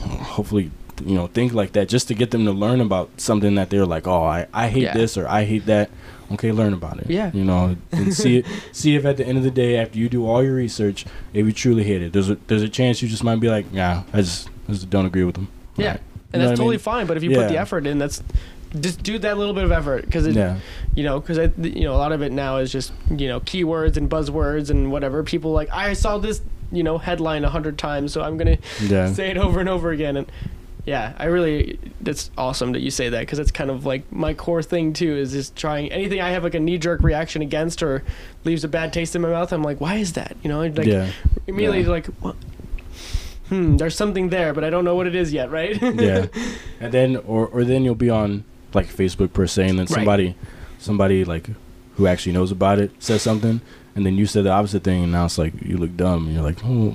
hopefully, you know, think like that just to get them to learn about something that they're like, oh, I, I hate Yeah. this or I hate that. Okay, learn about it. Yeah. You know, and see it. See if at the end of the day, after you do all your research, if you truly hate it, there's a there's a chance you just might be like, yeah, I just I just don't agree with them. yeah, Right. and You that's I totally mean? fine. But if you put the effort in, that's just do that little bit of effort because it, Yeah. you know, because you know a lot of it now is just you know keywords and buzzwords and whatever. People like I saw this you know headline a hundred times, so I'm gonna Yeah. say it over and over again. And yeah, I really that's awesome that you say that because it's kind of like my core thing too is just trying anything I have like a knee jerk reaction against or leaves a bad taste in my mouth. I'm like, why is that? You know, like yeah. immediately Yeah. like. What? Hmm, there's something there, but I don't know what it is yet, right? yeah and then or or then you'll be on like facebook per se and then Right. somebody somebody like who actually knows about it says something and then you said the opposite thing and now it's like you look dumb and you're like oh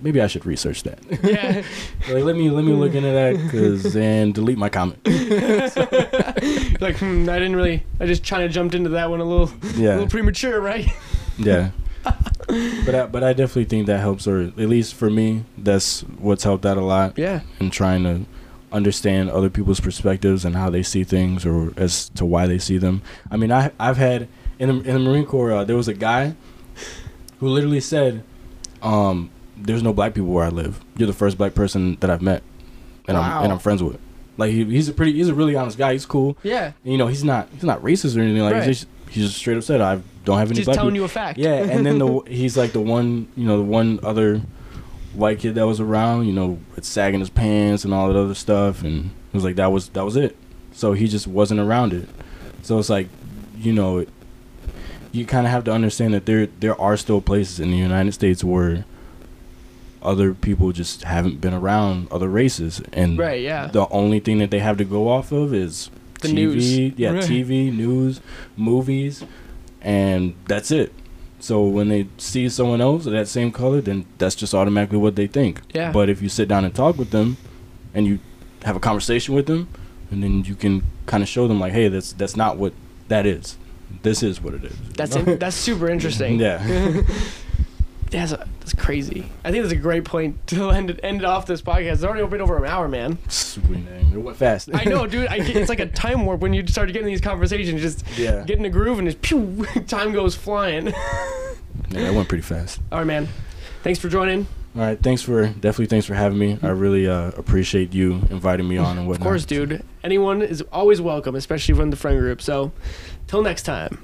maybe i should research that yeah. like let me let me look into that because and delete my comment like, hmm, I didn't really. I just kind of jumped into that one a little, a little premature, right? yeah but I, but i definitely think that helps or at least for me that's what's helped out a lot Yeah. and trying to understand other people's perspectives and how they see things or as to why they see them. I mean, I I've had in the, in the Marine Corps uh, there was a guy who literally said, um, "There's no black people where I live. You're the first black person that I've met, and Wow. I'm and I'm friends with." Like he, he's a pretty he's a really honest guy. He's cool. Yeah. You know, he's not he's not racist or anything. Like Right. he's just he's just straight up said, "I don't have any Just black telling people." you a fact. Yeah, and then the he's like the one, you know, the one other white kid that was around, you know, with sagging his pants and all that other stuff, and it was like that was that was it. So he just wasn't around it. So it's like, you know, you kind of have to understand that there there are still places in the United States where other people just haven't been around other races, and Right, yeah. the only thing that they have to go off of is The TV, news. yeah, Right. TV, news, movies, and that's it. So when they see someone else of that same color, then that's just automatically what they think. Yeah. But if you sit down and talk with them, and you have a conversation with them, and then you can kind of show them like, hey, that's that's not what that is. This is what it is. That's in, that's super interesting. yeah. That's, a, that's crazy. I think that's a great point to end it, end it off this podcast. It's already been over an hour, man. Sweet name. It went fast. I know, dude. I, get- it's like a time warp when you start getting these conversations. Just Yeah. get in a groove and just pew, time goes flying. Yeah, that went pretty fast. All right, man. Thanks for joining. All right, thanks for definitely thanks for having me. I really uh, appreciate you inviting me on and whatnot. Of course, dude. Anyone is always welcome, especially from the friend group. So, till next time.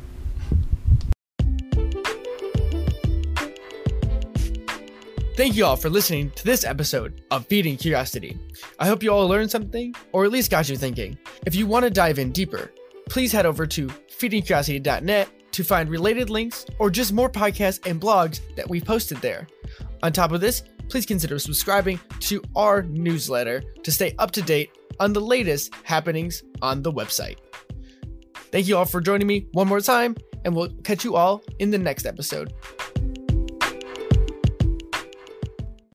Thank you all for listening to this episode of Feeding Curiosity. I hope you all learned something, or at least got you thinking. If you want to dive in deeper, please head over to feedingcuriosity.net to find related links or just more podcasts and blogs that we've posted there. On top of this, please consider subscribing to our newsletter to stay up to date on the latest happenings on the website. Thank you all for joining me one more time, and we'll catch you all in the next episode.